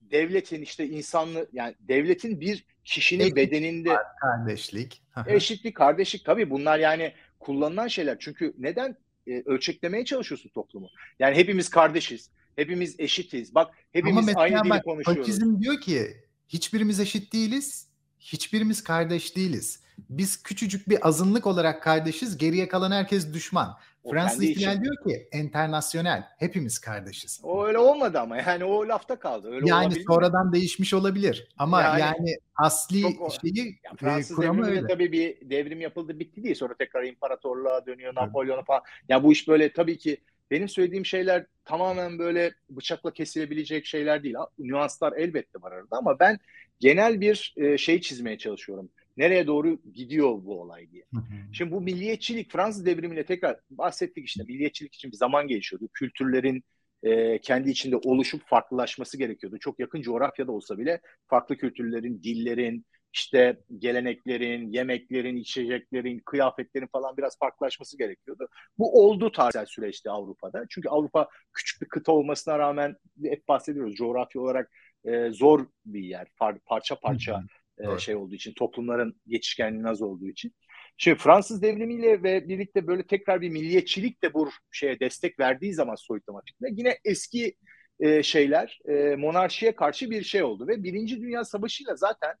devletin işte insanlı yani devletin bir kişinin eşitlik, bedeninde kardeşlik, eşitlik, kardeşlik tabii bunlar yani kullanılan şeyler. Çünkü neden e, ölçeklemeye çalışıyorsun toplumu? Yani hepimiz kardeşiz, hepimiz eşitiz. Bak hepimiz aynı dili konuşuyoruz. Fakizm diyor ki hiçbirimiz eşit değiliz, hiçbirimiz kardeş değiliz. Biz küçücük bir azınlık olarak kardeşiz, geriye kalan herkes düşman. O Fransız ihtilal diyor ki enternasyonel, hepimiz kardeşiz. O öyle olmadı ama yani o lafta kaldı. Öyle yani sonradan mi? değişmiş olabilir ama yani, yani asli çok, şeyi ya Fransız e, kuramı öyle. tabii bir devrim yapıldı bitti değil sonra tekrar imparatorluğa dönüyor Napolyon'a falan. Ya bu iş böyle tabii ki benim söylediğim şeyler tamamen böyle bıçakla kesilebilecek şeyler değil. Nüanslar elbette var arada ama ben genel bir e, şey çizmeye çalışıyorum. Nereye doğru gidiyor bu olay diye. Hı hı. Şimdi bu milliyetçilik Fransız devrimiyle tekrar bahsettik işte milliyetçilik için bir zaman geçiyordu. Kültürlerin e, kendi içinde oluşup farklılaşması gerekiyordu. Çok yakın coğrafyada olsa bile farklı kültürlerin, dillerin, işte geleneklerin, yemeklerin, içeceklerin, kıyafetlerin falan biraz farklılaşması gerekiyordu. Bu oldu tarihsel süreçte Avrupa'da. Çünkü Avrupa küçük bir kıta olmasına rağmen hep bahsediyoruz coğrafya olarak e, zor bir yer. Par, parça parça e, şey olduğu için, toplumların geçişkenliği az olduğu için. Şimdi Fransız devrimiyle ve birlikte böyle tekrar bir milliyetçilik de bu şeye destek verdiği zaman soyutlama fikrine yine eski e, şeyler e, monarşiye karşı bir şey oldu ve Birinci Dünya Savaşı'yla zaten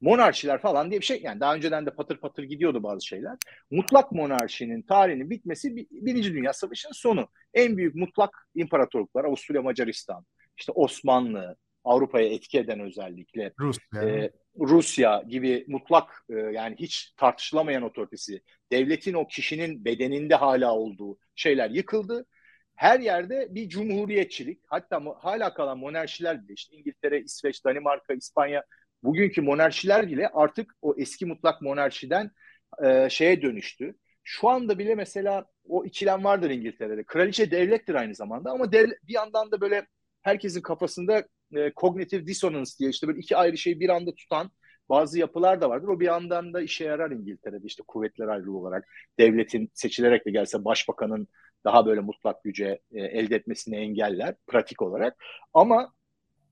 monarşiler falan diye bir şey yani daha önceden de patır patır gidiyordu bazı şeyler. Mutlak monarşinin tarihinin bitmesi Birinci Dünya Savaşı'nın sonu. En büyük mutlak imparatorluklar Avusturya Macaristan, işte Osmanlı, Avrupa'ya etki eden özellikle Rusya, e, Rusya gibi mutlak e, yani hiç tartışılamayan otoritesi, devletin o kişinin bedeninde hala olduğu şeyler yıkıldı. Her yerde bir cumhuriyetçilik, hatta hala kalan monarşiler bile işte İngiltere, İsveç, Danimarka, İspanya bugünkü monarşiler bile artık o eski mutlak monarşiden e, şeye dönüştü. Şu anda bile mesela o ikilem vardır İngiltere'de. Kraliçe devlettir aynı zamanda ama devlet, bir yandan da böyle herkesin kafasında e, kognitif dissonance diye işte böyle iki ayrı şeyi bir anda tutan bazı yapılar da vardır. O bir yandan da işe yarar İngiltere'de işte kuvvetler ayrılığı olarak devletin seçilerek de gelse başbakanın daha böyle mutlak güce e, elde etmesini engeller pratik olarak. Ama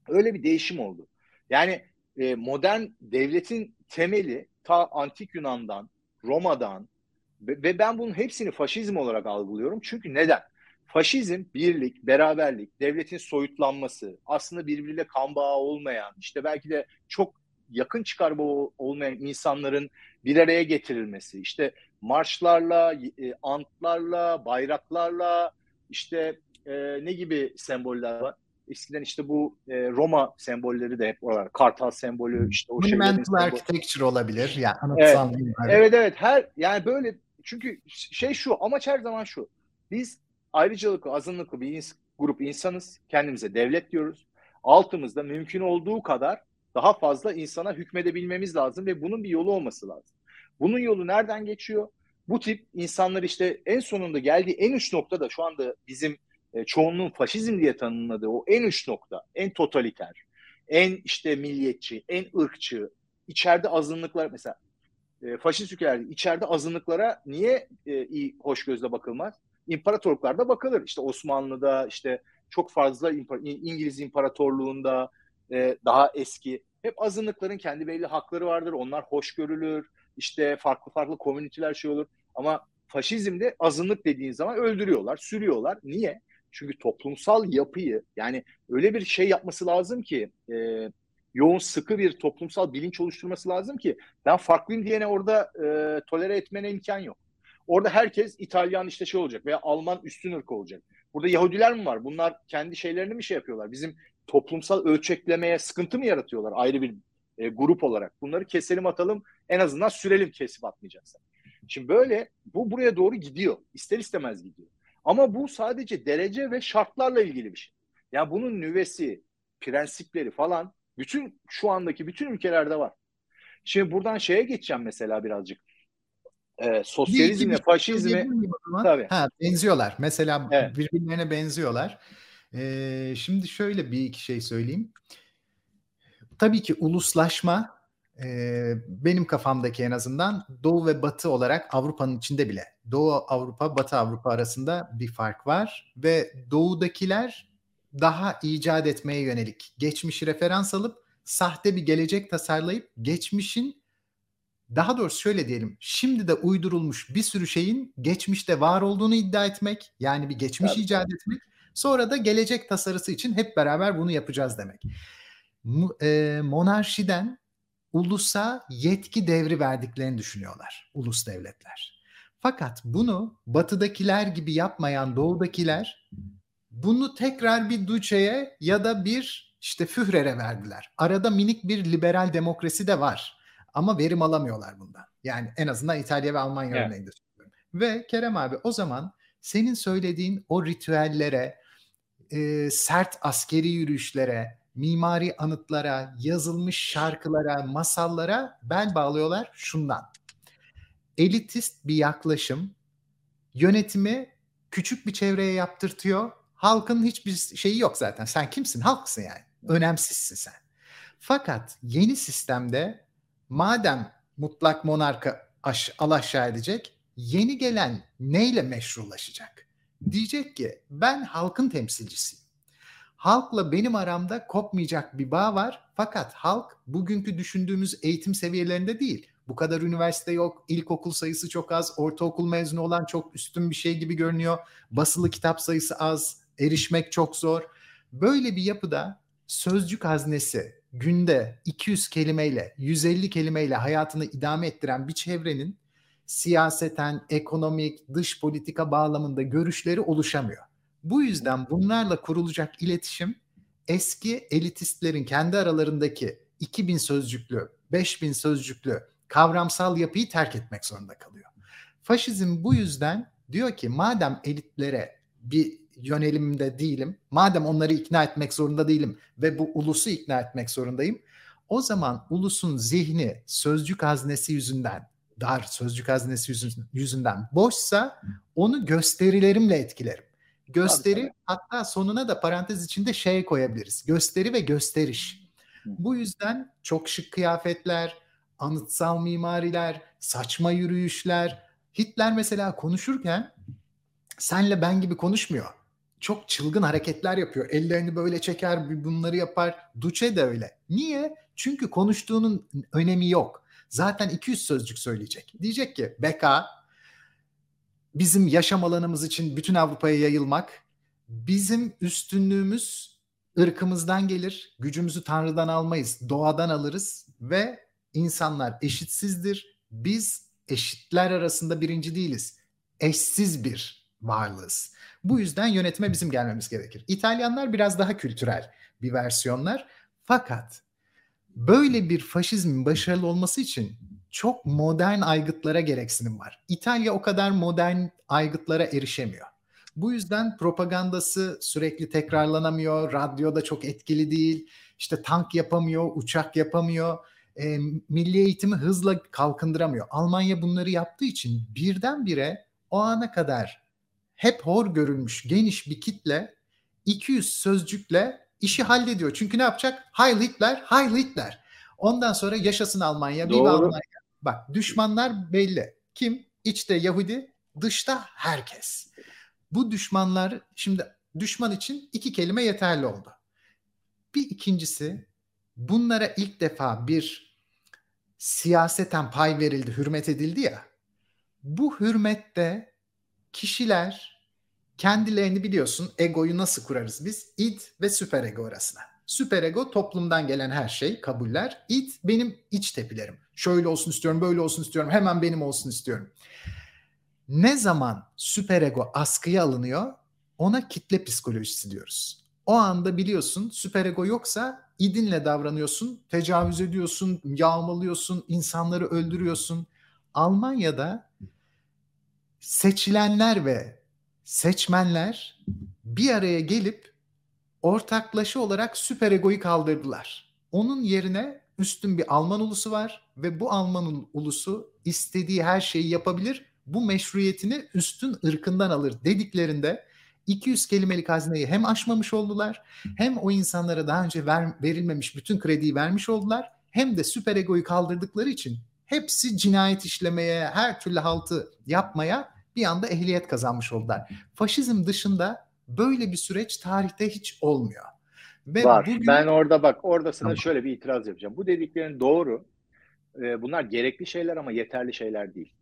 öyle bir değişim oldu. Yani e, modern devletin temeli ta antik Yunan'dan, Roma'dan ve, ve ben bunun hepsini faşizm olarak algılıyorum. Çünkü neden? Faşizm, birlik, beraberlik, devletin soyutlanması, aslında birbiriyle kan bağı olmayan, işte belki de çok yakın çıkar bağı olmayan insanların bir araya getirilmesi, işte marşlarla, e, antlarla, bayraklarla, işte e, ne gibi semboller var? Eskiden işte bu e, Roma sembolleri de hep oralar. Kartal sembolü işte o Monumental architecture olabilir. Yani anıtsal evet, evet evet her yani böyle çünkü şey şu amaç her zaman şu. Biz ayrıcalıklı, azınlıklı bir ins- grup insanız. Kendimize devlet diyoruz. Altımızda mümkün olduğu kadar daha fazla insana hükmedebilmemiz lazım ve bunun bir yolu olması lazım. Bunun yolu nereden geçiyor? Bu tip insanlar işte en sonunda geldiği en uç nokta da şu anda bizim e, çoğunluğun faşizm diye tanımladığı o en uç nokta, en totaliter, en işte milliyetçi, en ırkçı, içeride azınlıklar mesela e, faşist ülkelerde içeride azınlıklara niye e, iyi hoş gözle bakılmaz? İmparatorluklarda bakılır. İşte Osmanlı'da işte çok fazla impar İngiliz İmparatorluğu'nda e, daha eski hep azınlıkların kendi belli hakları vardır. Onlar hoş görülür. işte farklı farklı komüniteler şey olur. Ama faşizmde azınlık dediğin zaman öldürüyorlar, sürüyorlar. Niye? Çünkü toplumsal yapıyı yani öyle bir şey yapması lazım ki e, yoğun sıkı bir toplumsal bilinç oluşturması lazım ki ben farklıyım diyene orada e, tolere etmene imkan yok. Orada herkes İtalyan işte şey olacak veya Alman üstün ırk olacak. Burada Yahudiler mi var? Bunlar kendi şeylerini mi şey yapıyorlar? Bizim toplumsal ölçeklemeye sıkıntı mı yaratıyorlar ayrı bir e, grup olarak? Bunları keselim atalım en azından sürelim kesip atmayacaksa. Şimdi böyle bu buraya doğru gidiyor. İster istemez gidiyor. Ama bu sadece derece ve şartlarla ilgili bir şey. Yani bunun nüvesi, prensipleri falan bütün şu andaki bütün ülkelerde var. Şimdi buradan şeye geçeceğim mesela birazcık. Ee, sosyalizmle faşizmi tabii. Ha, benziyorlar. Mesela evet. birbirlerine benziyorlar. Ee, şimdi şöyle bir iki şey söyleyeyim. Tabii ki uluslaşma e, benim kafamdaki en azından Doğu ve Batı olarak Avrupa'nın içinde bile Doğu Avrupa, Batı Avrupa arasında bir fark var ve Doğu'dakiler daha icat etmeye yönelik geçmişi referans alıp sahte bir gelecek tasarlayıp geçmişin daha doğrusu şöyle diyelim şimdi de uydurulmuş bir sürü şeyin geçmişte var olduğunu iddia etmek yani bir geçmiş evet. icat etmek sonra da gelecek tasarısı için hep beraber bunu yapacağız demek. E, monarşiden ulusa yetki devri verdiklerini düşünüyorlar ulus devletler. Fakat bunu batıdakiler gibi yapmayan doğudakiler bunu tekrar bir Duce'ye ya da bir işte Führer'e verdiler. Arada minik bir liberal demokrasi de var. Ama verim alamıyorlar bundan. Yani en azından İtalya ve Almanya evet. örneğinde söylüyorum. Ve Kerem abi o zaman senin söylediğin o ritüellere, e, sert askeri yürüyüşlere, mimari anıtlara, yazılmış şarkılara, masallara bel bağlıyorlar şundan. Elitist bir yaklaşım yönetimi küçük bir çevreye yaptırtıyor. Halkın hiçbir şeyi yok zaten. Sen kimsin? Halksın yani. Önemsizsin sen. Fakat yeni sistemde madem mutlak monarka aş, al aşağı edecek, yeni gelen neyle meşrulaşacak? Diyecek ki ben halkın temsilcisiyim. Halkla benim aramda kopmayacak bir bağ var. Fakat halk bugünkü düşündüğümüz eğitim seviyelerinde değil. Bu kadar üniversite yok, ilkokul sayısı çok az, ortaokul mezunu olan çok üstün bir şey gibi görünüyor. Basılı kitap sayısı az, erişmek çok zor. Böyle bir yapıda sözcük haznesi günde 200 kelimeyle, 150 kelimeyle hayatını idame ettiren bir çevrenin siyaseten, ekonomik, dış politika bağlamında görüşleri oluşamıyor. Bu yüzden bunlarla kurulacak iletişim eski elitistlerin kendi aralarındaki 2000 sözcüklü, 5000 sözcüklü kavramsal yapıyı terk etmek zorunda kalıyor. Faşizm bu yüzden diyor ki madem elitlere bir yönelimde değilim, madem onları ikna etmek zorunda değilim ve bu ulusu ikna etmek zorundayım, o zaman ulusun zihni sözcük haznesi yüzünden, dar sözcük haznesi yüzünden boşsa onu gösterilerimle etkilerim. Gösteri tabii, hatta sonuna da parantez içinde şey koyabiliriz. Gösteri ve gösteriş. Bu yüzden çok şık kıyafetler, anıtsal mimariler, saçma yürüyüşler. Hitler mesela konuşurken senle ben gibi konuşmuyor. Çok çılgın hareketler yapıyor. Ellerini böyle çeker, bunları yapar. Duce de öyle. Niye? Çünkü konuştuğunun önemi yok. Zaten 200 sözcük söyleyecek. Diyecek ki beka, bizim yaşam alanımız için bütün Avrupa'ya yayılmak, bizim üstünlüğümüz ırkımızdan gelir, gücümüzü Tanrı'dan almayız, doğadan alırız ve insanlar eşitsizdir. Biz eşitler arasında birinci değiliz. Eşsiz bir varlığız. Bu yüzden yönetime bizim gelmemiz gerekir. İtalyanlar biraz daha kültürel bir versiyonlar. Fakat böyle bir faşizmin başarılı olması için çok modern aygıtlara gereksinim var. İtalya o kadar modern aygıtlara erişemiyor. Bu yüzden propagandası sürekli tekrarlanamıyor, radyoda çok etkili değil, işte tank yapamıyor, uçak yapamıyor, e, milli eğitimi hızla kalkındıramıyor. Almanya bunları yaptığı için birdenbire o ana kadar hep hor görülmüş geniş bir kitle 200 sözcükle işi hallediyor. Çünkü ne yapacak? Heil Hitler, Heil Hitler. Ondan sonra yaşasın Almanya, Viva Almanya. Bak düşmanlar belli. Kim? İçte Yahudi, dışta herkes. Bu düşmanlar şimdi düşman için iki kelime yeterli oldu. Bir ikincisi bunlara ilk defa bir siyaseten pay verildi, hürmet edildi ya. Bu hürmette kişiler kendilerini biliyorsun egoyu nasıl kurarız biz? İd ve süper ego arasına. Süper ego toplumdan gelen her şey, kabuller. İd benim iç tepilerim. Şöyle olsun istiyorum, böyle olsun istiyorum, hemen benim olsun istiyorum. Ne zaman süper ego askıya alınıyor ona kitle psikolojisi diyoruz. O anda biliyorsun süper ego yoksa idinle davranıyorsun, tecavüz ediyorsun, yağmalıyorsun, insanları öldürüyorsun. Almanya'da seçilenler ve seçmenler bir araya gelip ortaklaşa olarak süper egoyu kaldırdılar. Onun yerine üstün bir Alman ulusu var ve bu Alman ulusu istediği her şeyi yapabilir. Bu meşruiyetini üstün ırkından alır dediklerinde 200 kelimelik hazneyi hem aşmamış oldular hem o insanlara daha önce ver, verilmemiş bütün krediyi vermiş oldular hem de süper egoyu kaldırdıkları için hepsi cinayet işlemeye, her türlü haltı yapmaya bir anda ehliyet kazanmış oldular. Faşizm dışında böyle bir süreç tarihte hiç olmuyor. Ve Var. Bugün... Ben orada bak orada sana tamam. şöyle bir itiraz yapacağım. Bu dediklerin doğru. Ee, bunlar gerekli şeyler ama yeterli şeyler değil.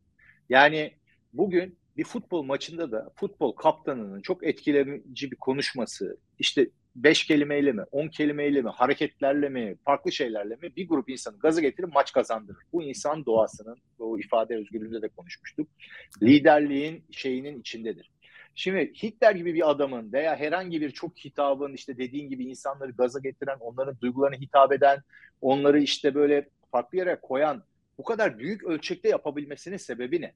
Yani bugün bir futbol maçında da futbol kaptanının çok etkileyici bir konuşması, işte beş kelimeyle mi, on kelimeyle mi, hareketlerle mi, farklı şeylerle mi bir grup insanı gazı getirip maç kazandırır. Bu insan doğasının, o ifade özgürlüğünde de konuşmuştuk. Liderliğin şeyinin içindedir. Şimdi Hitler gibi bir adamın veya herhangi bir çok hitabın işte dediğin gibi insanları gaza getiren, onların duygularını hitap eden, onları işte böyle farklı yere koyan bu kadar büyük ölçekte yapabilmesinin sebebi ne?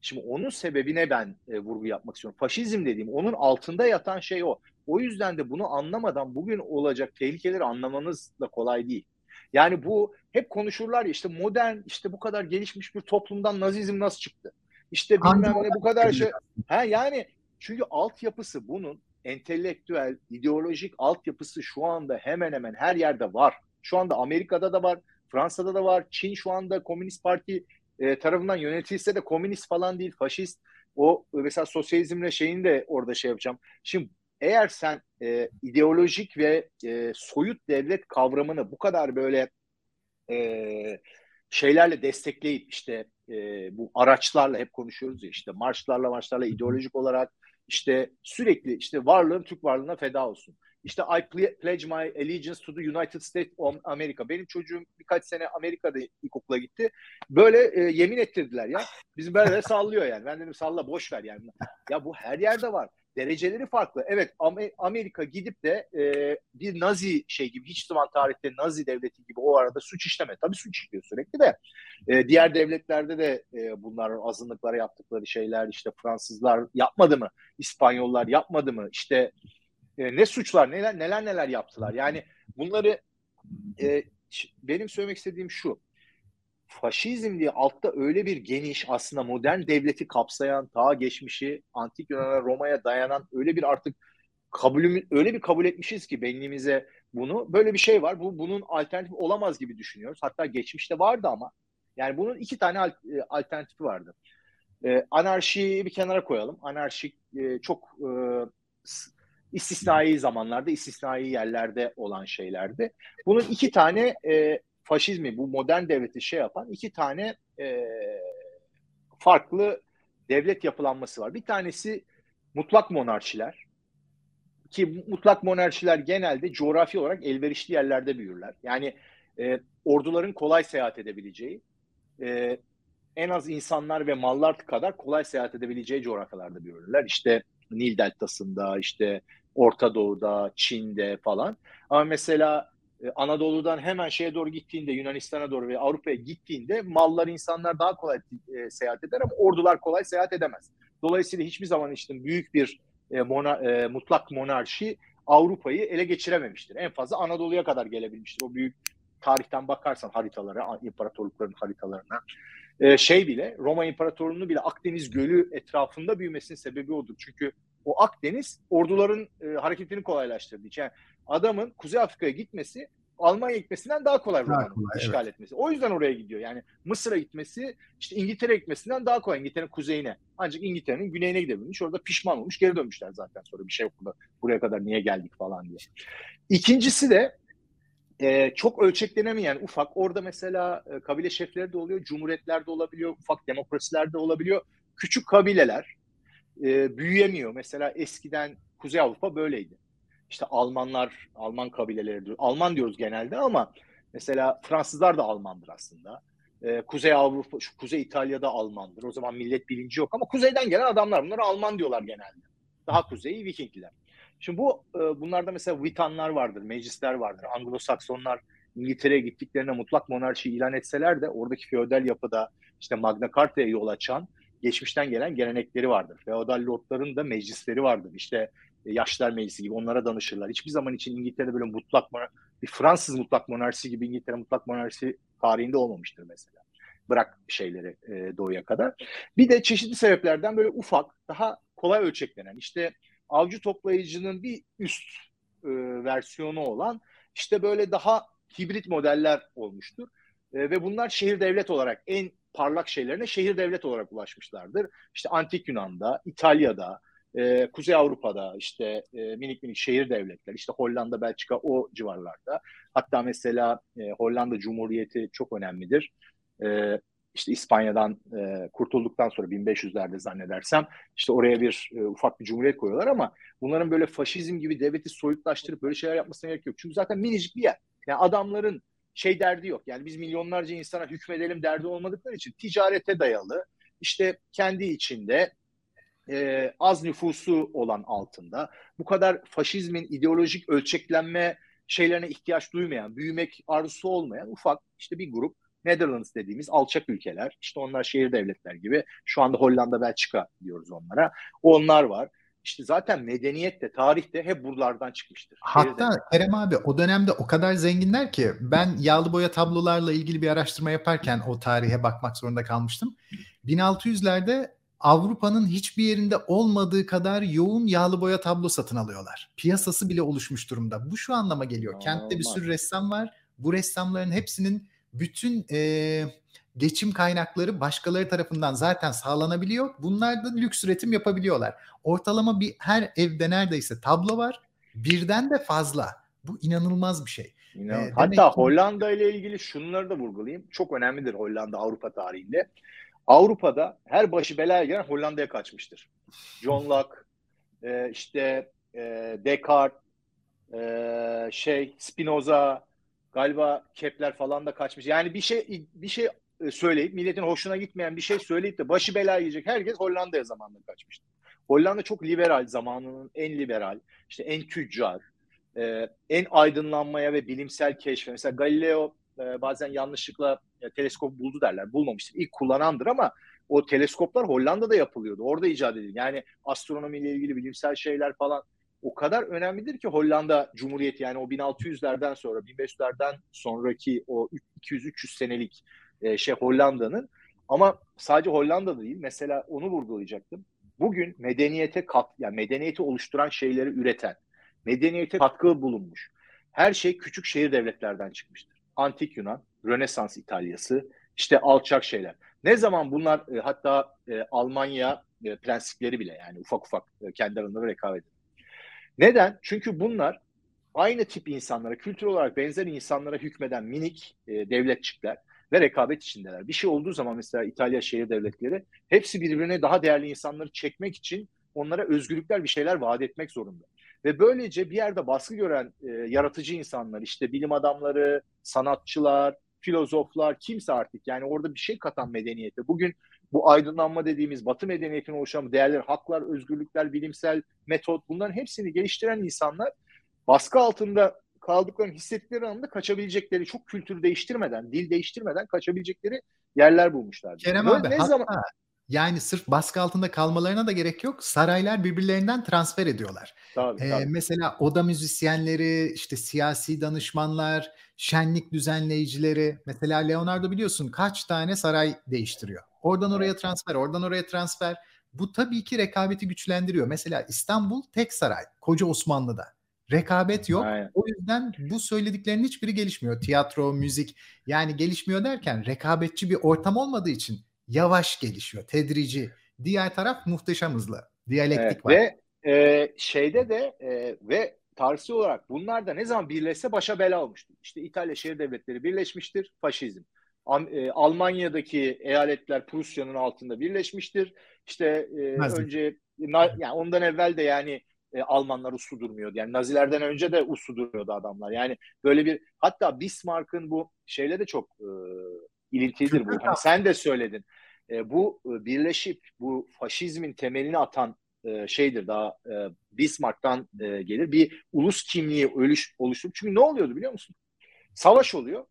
Şimdi onun sebebine ben e, vurgu yapmak istiyorum. Faşizm dediğim onun altında yatan şey o. O yüzden de bunu anlamadan bugün olacak tehlikeleri anlamanız da kolay değil. Yani bu hep konuşurlar ya işte modern işte bu kadar gelişmiş bir toplumdan nazizm nasıl çıktı? İşte bilmem ne bu kadar şey. Ha yani çünkü altyapısı bunun entelektüel, ideolojik altyapısı şu anda hemen hemen her yerde var. Şu anda Amerika'da da var, Fransa'da da var. Çin şu anda Komünist Parti e, tarafından yönetilse de komünist falan değil, faşist. O mesela sosyalizmle şeyini de orada şey yapacağım. Şimdi eğer sen e, ideolojik ve e, soyut devlet kavramını bu kadar böyle e, şeylerle destekleyip işte e, bu araçlarla hep konuşuyoruz ya işte marşlarla marşlarla ideolojik olarak işte sürekli işte varlığın Türk varlığına feda olsun. İşte I pledge my allegiance to the United States of America. Benim çocuğum birkaç sene Amerika'da ilkokula gitti. Böyle e, yemin ettirdiler ya. Bizim böyle sallıyor yani. Ben dedim salla boş ver yani. Ya bu her yerde var. Dereceleri farklı. Evet Amerika gidip de e, bir Nazi şey gibi hiç zaman tarihte Nazi devleti gibi o arada suç işleme. Tabii suç işliyor sürekli de. E, diğer devletlerde de e, bunlar azınlıklara yaptıkları şeyler işte Fransızlar yapmadı mı? İspanyollar yapmadı mı? İşte e, ne suçlar neler neler neler yaptılar. Yani bunları e, benim söylemek istediğim şu. Faşizm diye altta öyle bir geniş aslında modern devleti kapsayan ta geçmişi antik Yunan'a Roma'ya dayanan öyle bir artık kabulümü öyle bir kabul etmişiz ki beynimize bunu böyle bir şey var. Bu bunun alternatif olamaz gibi düşünüyoruz. Hatta geçmişte vardı ama yani bunun iki tane e, alternatifi vardı. Ee, anarşiyi bir kenara koyalım. Anarşik e, çok e, istisnai zamanlarda, istisnai yerlerde olan şeylerdi. Bunun iki tane e, faşizmi, bu modern devleti şey yapan iki tane e, farklı devlet yapılanması var. Bir tanesi mutlak monarşiler ki mutlak monarşiler genelde coğrafi olarak elverişli yerlerde büyürler. Yani e, orduların kolay seyahat edebileceği, e, en az insanlar ve mallar kadar kolay seyahat edebileceği coğrafyalarda büyürler. İşte Nil Deltası'nda, işte Orta Doğu'da, Çin'de falan. Ama mesela e, Anadolu'dan hemen şeye doğru gittiğinde, Yunanistan'a doğru ve Avrupa'ya gittiğinde mallar, insanlar daha kolay e, seyahat eder ama ordular kolay seyahat edemez. Dolayısıyla hiçbir zaman işte büyük bir e, mona, e, mutlak monarşi Avrupa'yı ele geçirememiştir. En fazla Anadolu'ya kadar gelebilmiştir. O büyük tarihten bakarsan haritalara, imparatorlukların haritalarına. E, şey bile, Roma İmparatorluğu'nu bile Akdeniz Gölü etrafında büyümesinin sebebi odur. Çünkü o Akdeniz orduların e, hareketini kolaylaştırdı. Yani adamın Kuzey Afrika'ya gitmesi Almanya gitmesinden daha kolay kolay, işgal evet. etmesi. O yüzden oraya gidiyor. Yani Mısır'a gitmesi, işte İngiltere'ye gitmesinden daha kolay. İngiltere'nin kuzeyine. Ancak İngiltere'nin güneyine gidebilmiş. Orada pişman olmuş. Geri dönmüşler zaten sonra bir şey yok. Buraya kadar niye geldik falan diye. İkincisi de e, çok ölçeklenemeyen ufak orada mesela e, kabile şefleri de oluyor, cumhuriyetlerde olabiliyor, ufak demokrasilerde olabiliyor. Küçük kabileler e, büyüyemiyor. Mesela eskiden Kuzey Avrupa böyleydi. İşte Almanlar, Alman kabileleri, Alman diyoruz genelde ama mesela Fransızlar da Almandır aslında. Ee, Kuzey Avrupa, şu Kuzey İtalya'da Almandır. O zaman millet bilinci yok ama kuzeyden gelen adamlar. Bunları Alman diyorlar genelde. Daha kuzeyi Vikingler. Şimdi bu e, bunlarda mesela Vitanlar vardır, meclisler vardır. Anglo-Saksonlar İngiltere'ye gittiklerinde mutlak monarşi ilan etseler de oradaki feodal yapıda işte Magna Carta'ya yol açan geçmişten gelen gelenekleri vardır. Feodal lordların da meclisleri vardır. İşte e, Yaşlar Meclisi gibi onlara danışırlar. Hiçbir zaman için İngiltere'de böyle mutlak bir Fransız mutlak monarşisi gibi İngiltere mutlak monarşisi tarihinde olmamıştır mesela. Bırak şeyleri e, doğuya kadar. Bir de çeşitli sebeplerden böyle ufak, daha kolay ölçeklenen işte avcı toplayıcının bir üst e, versiyonu olan işte böyle daha hibrit modeller olmuştur. E, ve bunlar şehir devlet olarak en parlak şeylerine şehir devlet olarak ulaşmışlardır. İşte Antik Yunan'da, İtalya'da, e, Kuzey Avrupa'da işte e, minik minik şehir devletler, işte Hollanda, Belçika o civarlarda. Hatta mesela e, Hollanda Cumhuriyeti çok önemlidir. E, işte İspanya'dan e, kurtulduktan sonra 1500'lerde zannedersem işte oraya bir e, ufak bir cumhuriyet koyuyorlar ama bunların böyle faşizm gibi devleti soyutlaştırıp böyle şeyler yapmasına gerek yok. Çünkü zaten minicik bir yer. Yani adamların şey derdi yok. Yani biz milyonlarca insana hükmedelim derdi olmadıkları için ticarete dayalı işte kendi içinde e, az nüfusu olan altında bu kadar faşizmin ideolojik ölçeklenme şeylerine ihtiyaç duymayan, büyümek arzusu olmayan ufak işte bir grup Netherlands dediğimiz alçak ülkeler. İşte onlar şehir devletler gibi. Şu anda Hollanda, Belçika diyoruz onlara. Onlar var. İşte zaten medeniyet de tarih de hep buralardan çıkmıştır. Hatta Kerem abi o dönemde o kadar zenginler ki ben yağlı boya tablolarla ilgili bir araştırma yaparken o tarihe bakmak zorunda kalmıştım. 1600'lerde Avrupa'nın hiçbir yerinde olmadığı kadar yoğun yağlı boya tablo satın alıyorlar. Piyasası bile oluşmuş durumda. Bu şu anlama geliyor. Aa, Kentte bir sürü ressam var. Bu ressamların hepsinin bütün e, geçim kaynakları başkaları tarafından zaten sağlanabiliyor. Bunlar da lüks üretim yapabiliyorlar. Ortalama bir her evde neredeyse tablo var. Birden de fazla. Bu inanılmaz bir şey. İnan. Ee, Hatta ki... Hollanda ile ilgili şunları da vurgulayayım. Çok önemlidir Hollanda Avrupa tarihinde. Avrupa'da her başı belaya giren Hollanda'ya kaçmıştır. John Locke, e, işte e, Descartes, e, şey Spinoza, galiba Kepler falan da kaçmış. Yani bir şey bir şey e, söyleyip milletin hoşuna gitmeyen bir şey söyleyip de başı belaya yiyecek herkes Hollanda'ya zamanında kaçmıştır. Hollanda çok liberal zamanının en liberal, işte en tüccar, e, en aydınlanmaya ve bilimsel keşfe. Mesela Galileo e, bazen yanlışlıkla teleskop buldu derler. Bulmamıştır. İlk kullanandır ama o teleskoplar Hollanda'da yapılıyordu. Orada icat edildi. Yani astronomiyle ilgili bilimsel şeyler falan o kadar önemlidir ki Hollanda Cumhuriyeti yani o 1600'lerden sonra 1500'lerden sonraki o 200-300 senelik e, şey Hollanda'nın ama sadece Hollanda değil mesela onu vurgulayacaktım. Bugün medeniyete kat yani medeniyeti oluşturan şeyleri üreten, medeniyete katkı bulunmuş. Her şey küçük şehir devletlerden çıkmıştır. Antik Yunan, Rönesans İtalyası, işte alçak şeyler. Ne zaman bunlar e, hatta e, Almanya e, prensipleri bile yani ufak ufak e, kendi aralarında rekabet. Neden? Çünkü bunlar aynı tip insanlara, kültür olarak benzer insanlara hükmeden minik e, devletçikler ve rekabet içindeler. Bir şey olduğu zaman mesela İtalya şehir devletleri hepsi birbirine daha değerli insanları çekmek için onlara özgürlükler bir şeyler vaat etmek zorunda. Ve böylece bir yerde baskı gören e, yaratıcı insanlar, işte bilim adamları, sanatçılar, filozoflar, kimse artık yani orada bir şey katan medeniyete. Bugün bu aydınlanma dediğimiz batı medeniyetinin oluşan değerler, haklar, özgürlükler, bilimsel metot bunların hepsini geliştiren insanlar baskı altında kaldıklarını hissettikleri anda kaçabilecekleri çok kültür değiştirmeden, dil değiştirmeden kaçabilecekleri yerler bulmuşlar. Kerem Böyle abi ne hatta zaman... yani sırf baskı altında kalmalarına da gerek yok. Saraylar birbirlerinden transfer ediyorlar. Tabii, ee, tabii. Mesela oda müzisyenleri, işte siyasi danışmanlar, şenlik düzenleyicileri. Mesela Leonardo biliyorsun kaç tane saray değiştiriyor. Oradan oraya transfer, oradan oraya transfer. Bu tabii ki rekabeti güçlendiriyor. Mesela İstanbul tek saray, koca Osmanlı'da. Rekabet yok. Aynen. O yüzden bu söylediklerinin hiçbiri gelişmiyor. Tiyatro, müzik yani gelişmiyor derken rekabetçi bir ortam olmadığı için yavaş gelişiyor, tedrici. Diğer taraf muhteşem hızlı. Diyalektik evet, var. Ve e, şeyde de e, ve tarihsel olarak bunlar da ne zaman birleşse başa bela olmuştur. İşte İtalya şehir devletleri birleşmiştir, faşizm. E, Almanya'daki eyaletler Prusya'nın altında birleşmiştir. İşte e, önce na, yani ondan evvel de yani e, Almanlar uslu durmuyordu. Yani Nazilerden önce de uslu durmuyordu adamlar. Yani böyle bir hatta Bismarck'ın bu şeyle de çok e, ilintilidir bu. Hani sen de söyledin. E, bu e, birleşip bu faşizmin temelini atan e, şeydir daha e, Bismarck'tan e, gelir. Bir ulus kimliği ölüş, oluşturup. Çünkü ne oluyordu biliyor musun? Savaş oluyor.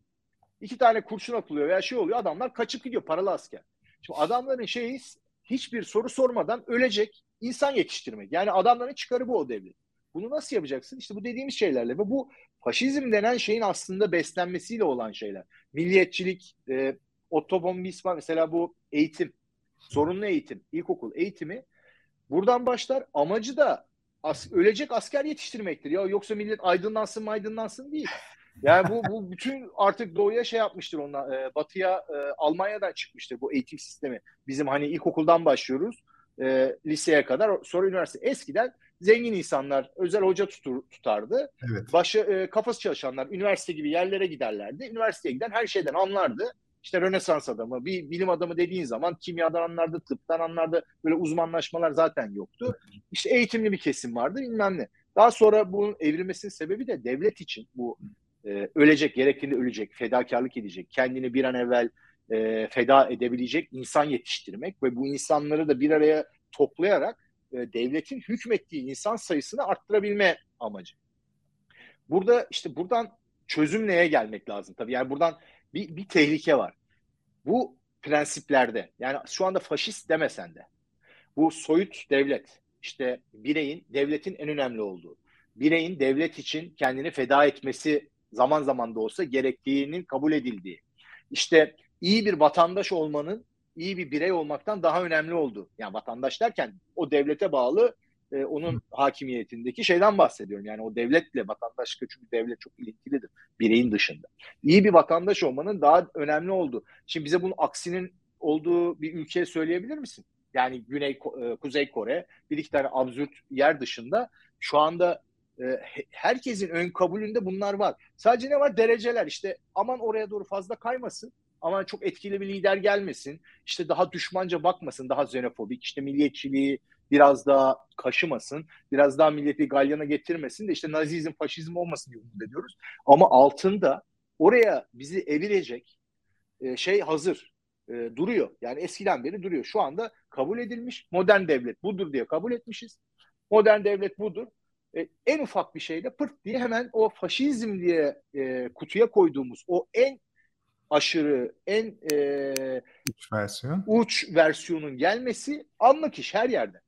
İki tane kurşun atılıyor veya şey oluyor. Adamlar kaçıp gidiyor paralı asker. Şimdi adamların şeyi hiçbir soru sormadan ölecek insan yetiştirmek. Yani adamların çıkarı bu o devlet. Bunu nasıl yapacaksın? İşte bu dediğimiz şeylerle ve bu faşizm denen şeyin aslında beslenmesiyle olan şeyler. Milliyetçilik, e, otomobilisme mesela bu eğitim, sorunlu eğitim, ilkokul eğitimi buradan başlar. Amacı da as, ölecek asker yetiştirmektir. Ya yoksa millet aydınlansın mı aydınlansın değil. Yani bu, bu bütün artık doğuya şey yapmıştır onlar. E, batıya e, Almanya'dan çıkmıştır bu eğitim sistemi. Bizim hani ilkokuldan başlıyoruz e, liseye kadar sonra üniversite. Eskiden zengin insanlar özel hoca tutur, tutardı. Evet. Başı e, kafası çalışanlar üniversite gibi yerlere giderlerdi. Üniversiteye giden her şeyden anlardı. İşte Rönesans adamı, bir bilim adamı dediğin zaman kimyadan anlardı, tıptan anlardı. Böyle uzmanlaşmalar zaten yoktu. İşte eğitimli bir kesim vardı bilmem ne. Daha sonra bunun evrilmesinin sebebi de devlet için bu e, ölecek, gerektiğinde ölecek, fedakarlık edecek, kendini bir an evvel e, feda edebilecek insan yetiştirmek ve bu insanları da bir araya toplayarak e, devletin hükmettiği insan sayısını arttırabilme amacı. Burada işte buradan çözüm neye gelmek lazım tabii. Yani buradan bir, bir tehlike var. Bu prensiplerde yani şu anda faşist demesen de bu soyut devlet işte bireyin devletin en önemli olduğu bireyin devlet için kendini feda etmesi zaman zaman da olsa gerektiğinin kabul edildiği işte iyi bir vatandaş olmanın iyi bir birey olmaktan daha önemli oldu. Yani vatandaş derken o devlete bağlı e, onun hakimiyetindeki şeyden bahsediyorum. Yani o devletle vatandaşlık çünkü devlet çok ilintilidir bireyin dışında. İyi bir vatandaş olmanın daha önemli oldu. Şimdi bize bunun aksinin olduğu bir ülke söyleyebilir misin? Yani Güney Kuzey Kore bir iki tane absürt yer dışında şu anda herkesin ön kabulünde bunlar var. Sadece ne var? Dereceler. İşte aman oraya doğru fazla kaymasın ama çok etkili bir lider gelmesin. İşte daha düşmanca bakmasın, daha xenofobik, işte milliyetçiliği biraz daha kaşımasın, biraz daha milleti galyana getirmesin de işte nazizm, faşizm olmasın diye umut ediyoruz. Ama altında oraya bizi evirecek e, şey hazır, e, duruyor. Yani eskiden beri duruyor. Şu anda kabul edilmiş modern devlet budur diye kabul etmişiz. Modern devlet budur. E, en ufak bir şeyde pırt diye hemen o faşizm diye e, kutuya koyduğumuz o en aşırı, en e, uç versiyon. Uç versiyonun gelmesi anlık iş her yerde.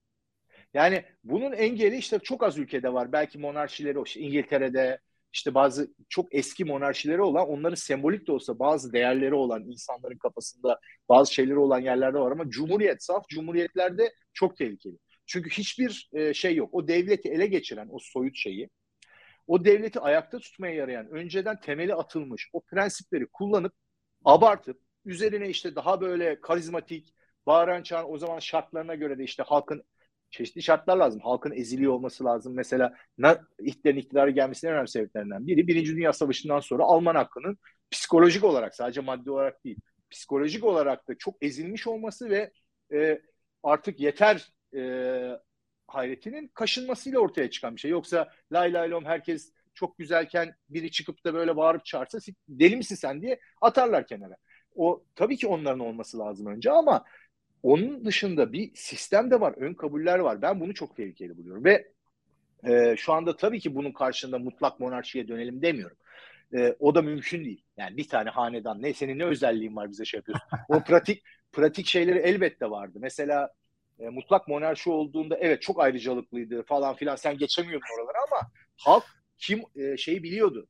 Yani bunun engeli işte çok az ülkede var. Belki monarşileri, işte İngiltere'de, işte bazı çok eski monarşileri olan, onların sembolik de olsa bazı değerleri olan insanların kafasında bazı şeyleri olan yerlerde var ama cumhuriyet, saf cumhuriyetlerde çok tehlikeli. Çünkü hiçbir e, şey yok. O devleti ele geçiren o soyut şeyi, o devleti ayakta tutmaya yarayan, önceden temeli atılmış o prensipleri kullanıp abartıp üzerine işte daha böyle karizmatik, bağıran çağın o zaman şartlarına göre de işte halkın çeşitli şartlar lazım. Halkın eziliyor olması lazım. Mesela Hitler'in iktidara gelmesinin önemli sebeplerinden biri Birinci Dünya Savaşı'ndan sonra Alman hakkının psikolojik olarak sadece maddi olarak değil psikolojik olarak da çok ezilmiş olması ve e, artık yeter e, hayretinin kaşınmasıyla ortaya çıkan bir şey. Yoksa lay lay lom herkes çok güzelken biri çıkıp da böyle bağırıp çağırsa deli misin sen diye atarlar kenara. O tabii ki onların olması lazım önce ama onun dışında bir sistem de var, ön kabuller var. Ben bunu çok tehlikeli buluyorum ve e, şu anda tabii ki bunun karşında mutlak monarşiye dönelim demiyorum. E, o da mümkün değil. Yani bir tane hanedan ne senin ne özelliğin var bize şey yapıyorsun. O pratik pratik şeyleri elbette vardı. Mesela e, mutlak monarşi olduğunda evet çok ayrıcalıklıydı falan filan sen geçemiyordun oralara ama halk kim e, şeyi biliyordu.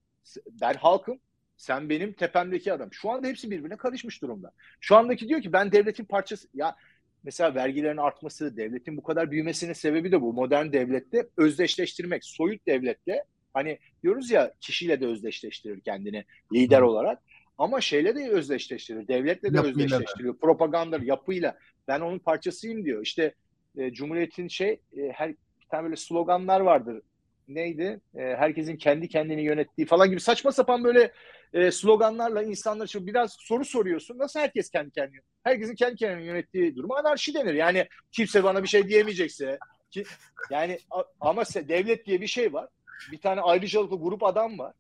Ben halkım, sen benim tepemdeki adam. Şu anda hepsi birbirine karışmış durumda. Şu andaki diyor ki ben devletin parçası. Ya mesela vergilerin artması, devletin bu kadar büyümesinin sebebi de bu. Modern devlette özdeşleştirmek, soyut devlette hani diyoruz ya kişiyle de özdeşleştirir kendini lider olarak. Ama şeyle de özdeşleştirir, devletle de yapıyla özdeşleştiriyor. Da. Propaganda, yapıyla. Ben onun parçasıyım diyor. İşte e, Cumhuriyet'in şey e, her bir tane böyle sloganlar vardır neydi? E, herkesin kendi kendini yönettiği falan gibi saçma sapan böyle e, sloganlarla insanlar için biraz soru soruyorsun. Nasıl herkes kendi kendini herkesin kendi kendini yönettiği durum anarşi denir. Yani kimse bana bir şey diyemeyecekse ki yani ama devlet diye bir şey var. Bir tane ayrıcalıklı grup adam var.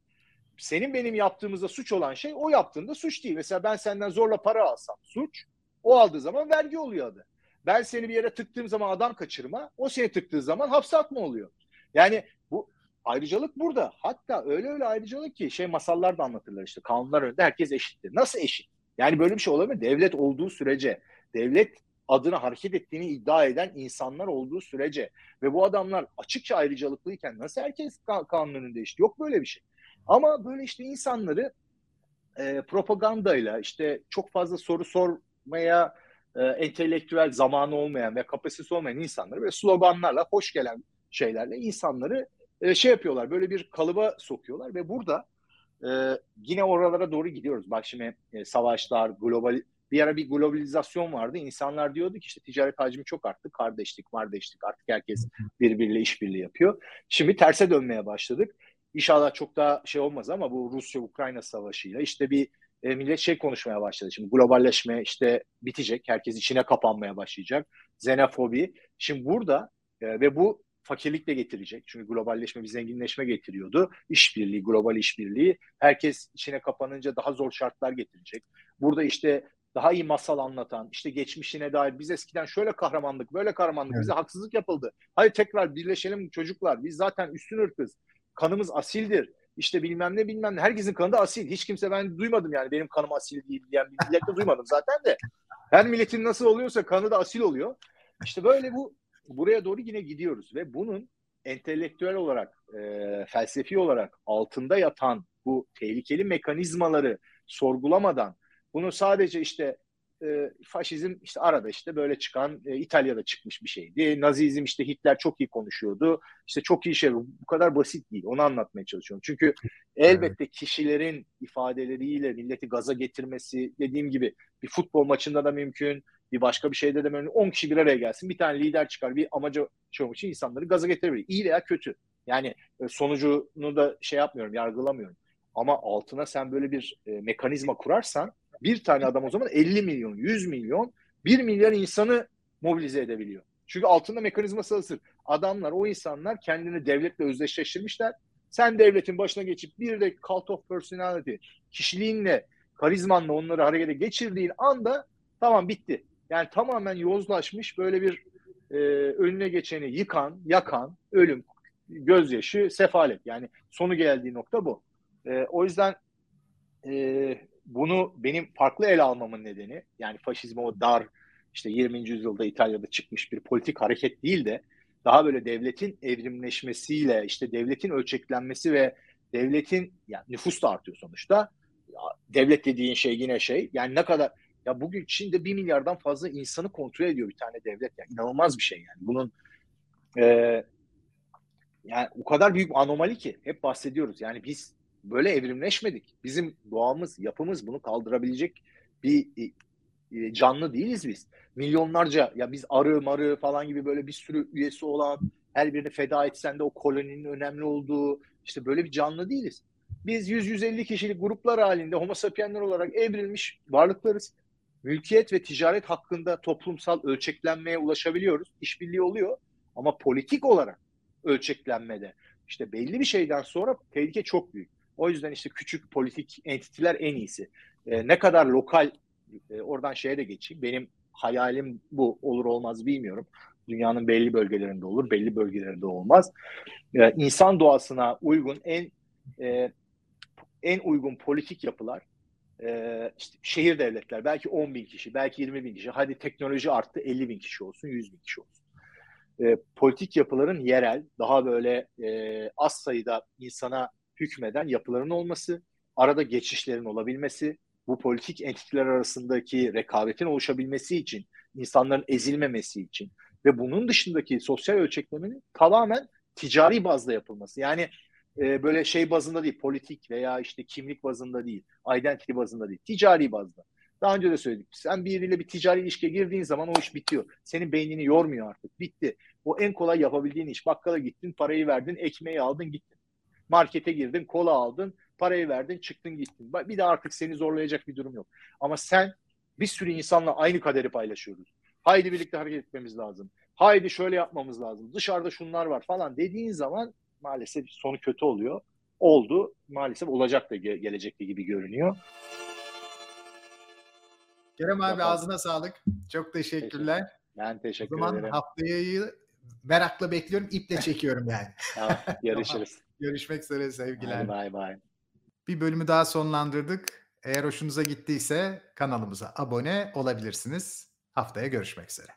Senin benim yaptığımızda suç olan şey o yaptığında suç değil. Mesela ben senden zorla para alsam suç. O aldığı zaman vergi oluyor adı. Ben seni bir yere tıktığım zaman adam kaçırma, o seni tıktığı zaman hapse atma oluyor. Yani bu ayrıcalık burada. Hatta öyle öyle ayrıcalık ki şey masallar da anlatırlar işte kanunlar önünde herkes eşittir. Nasıl eşit? Yani böyle bir şey olabilir? Devlet olduğu sürece, devlet adına hareket ettiğini iddia eden insanlar olduğu sürece ve bu adamlar açıkça ayrıcalıklıyken nasıl herkes kanun önünde eşit? Yok böyle bir şey. Ama böyle işte insanları e, propagandayla işte çok fazla soru sormaya e, entelektüel zamanı olmayan ve kapasitesi olmayan insanları ve sloganlarla hoş gelen şeylerle insanları e, şey yapıyorlar. Böyle bir kalıba sokuyorlar ve burada e, yine oralara doğru gidiyoruz. Bak şimdi e, savaşlar, global bir ara bir globalizasyon vardı. İnsanlar diyordu ki işte ticaret hacmi çok arttı. Kardeşlik, kardeşlik artık herkes birbiriyle işbirliği yapıyor. Şimdi terse dönmeye başladık. İnşallah çok daha şey olmaz ama bu Rusya-Ukrayna savaşıyla işte bir e, millet şey konuşmaya başladı. Şimdi globalleşme işte bitecek. Herkes içine kapanmaya başlayacak. Xenofobi. Şimdi burada e, ve bu fakirlik de getirecek. Çünkü globalleşme bir zenginleşme getiriyordu. İşbirliği, global işbirliği. Herkes içine kapanınca daha zor şartlar getirecek. Burada işte daha iyi masal anlatan, işte geçmişine dair biz eskiden şöyle kahramanlık, böyle kahramanlık, evet. bize haksızlık yapıldı. Hadi tekrar birleşelim çocuklar. Biz zaten üstün ırkız. Kanımız asildir işte bilmem ne bilmem ne. Herkesin kanı da asil. Hiç kimse ben duymadım yani benim kanım asil değil diyen bir duymadım zaten de. Her milletin nasıl oluyorsa kanı da asil oluyor. İşte böyle bu buraya doğru yine gidiyoruz ve bunun entelektüel olarak, e, felsefi olarak altında yatan bu tehlikeli mekanizmaları sorgulamadan bunu sadece işte e, faşizm işte arada işte böyle çıkan e, İtalya'da çıkmış bir şeydi. Nazizm işte Hitler çok iyi konuşuyordu. İşte çok iyi şey bu kadar basit değil. Onu anlatmaya çalışıyorum. Çünkü elbette kişilerin ifadeleriyle milleti gaza getirmesi dediğim gibi bir futbol maçında da mümkün. Bir başka bir şeyde de mümkün. 10 kişi bir araya gelsin. Bir tane lider çıkar. Bir amaca şey olmak için insanları gaza getirebilir. İyi veya kötü. Yani e, sonucunu da şey yapmıyorum, yargılamıyorum. Ama altına sen böyle bir e, mekanizma kurarsan bir tane adam o zaman 50 milyon, 100 milyon, 1 milyar insanı mobilize edebiliyor. Çünkü altında mekanizması hazır. Adamlar, o insanlar kendini devletle özdeşleştirmişler. Sen devletin başına geçip bir de cult of personality, kişiliğinle, karizmanla onları harekete geçirdiğin anda tamam bitti. Yani tamamen yozlaşmış böyle bir e, önüne geçeni yıkan, yakan, ölüm, gözyaşı, sefalet. Yani sonu geldiği nokta bu. E, o yüzden e, bunu benim farklı ele almamın nedeni yani faşizme o dar işte 20. yüzyılda İtalya'da çıkmış bir politik hareket değil de daha böyle devletin evrimleşmesiyle işte devletin ölçeklenmesi ve devletin yani nüfus da artıyor sonuçta. Ya, devlet dediğin şey yine şey yani ne kadar ya bugün Çin'de bir milyardan fazla insanı kontrol ediyor bir tane devlet yani inanılmaz bir şey yani bunun e, yani o kadar büyük anomali ki hep bahsediyoruz yani biz böyle evrimleşmedik. Bizim doğamız, yapımız bunu kaldırabilecek bir e, e, canlı değiliz biz. Milyonlarca ya biz arı marı falan gibi böyle bir sürü üyesi olan her birini feda etsen de o koloninin önemli olduğu işte böyle bir canlı değiliz. Biz 100-150 kişilik gruplar halinde homo sapienler olarak evrilmiş varlıklarız. Mülkiyet ve ticaret hakkında toplumsal ölçeklenmeye ulaşabiliyoruz. İşbirliği oluyor ama politik olarak ölçeklenmede işte belli bir şeyden sonra tehlike çok büyük. O yüzden işte küçük politik entitiler en iyisi. E, ne kadar lokal e, oradan şeye de geçeyim. Benim hayalim bu olur olmaz bilmiyorum. Dünyanın belli bölgelerinde olur, belli bölgelerinde olmaz. E, insan doğasına uygun en e, en uygun politik yapılar e, işte şehir devletler belki 10 bin kişi, belki 20 bin kişi. Hadi teknoloji arttı 50 bin kişi olsun, 100 bin kişi olsun. E, politik yapıların yerel, daha böyle e, az sayıda insana hükmeden yapıların olması, arada geçişlerin olabilmesi, bu politik entiteler arasındaki rekabetin oluşabilmesi için, insanların ezilmemesi için ve bunun dışındaki sosyal ölçeklemenin tamamen ticari bazda yapılması. Yani e, böyle şey bazında değil, politik veya işte kimlik bazında değil, identity bazında değil, ticari bazda. Daha önce de söyledik. Sen biriyle bir ticari ilişkiye girdiğin zaman o iş bitiyor. Senin beynini yormuyor artık. Bitti. O en kolay yapabildiğin iş. Bakkala gittin, parayı verdin, ekmeği aldın, gittin. Markete girdin, kola aldın, parayı verdin, çıktın gittin. Bir de artık seni zorlayacak bir durum yok. Ama sen bir sürü insanla aynı kaderi paylaşıyoruz. Haydi birlikte hareket etmemiz lazım. Haydi şöyle yapmamız lazım. Dışarıda şunlar var falan dediğin zaman maalesef sonu kötü oluyor. Oldu. Maalesef olacak da ge- gelecekte gibi görünüyor. Kerem abi Yapalım. ağzına sağlık. Çok teşekkürler. Ben teşekkür ederim. o zaman ederim. haftayı merakla bekliyorum. İple çekiyorum yani. tamam, görüşürüz. Görüşmek üzere sevgiler. Bay bay. Bir bölümü daha sonlandırdık. Eğer hoşunuza gittiyse kanalımıza abone olabilirsiniz. Haftaya görüşmek üzere.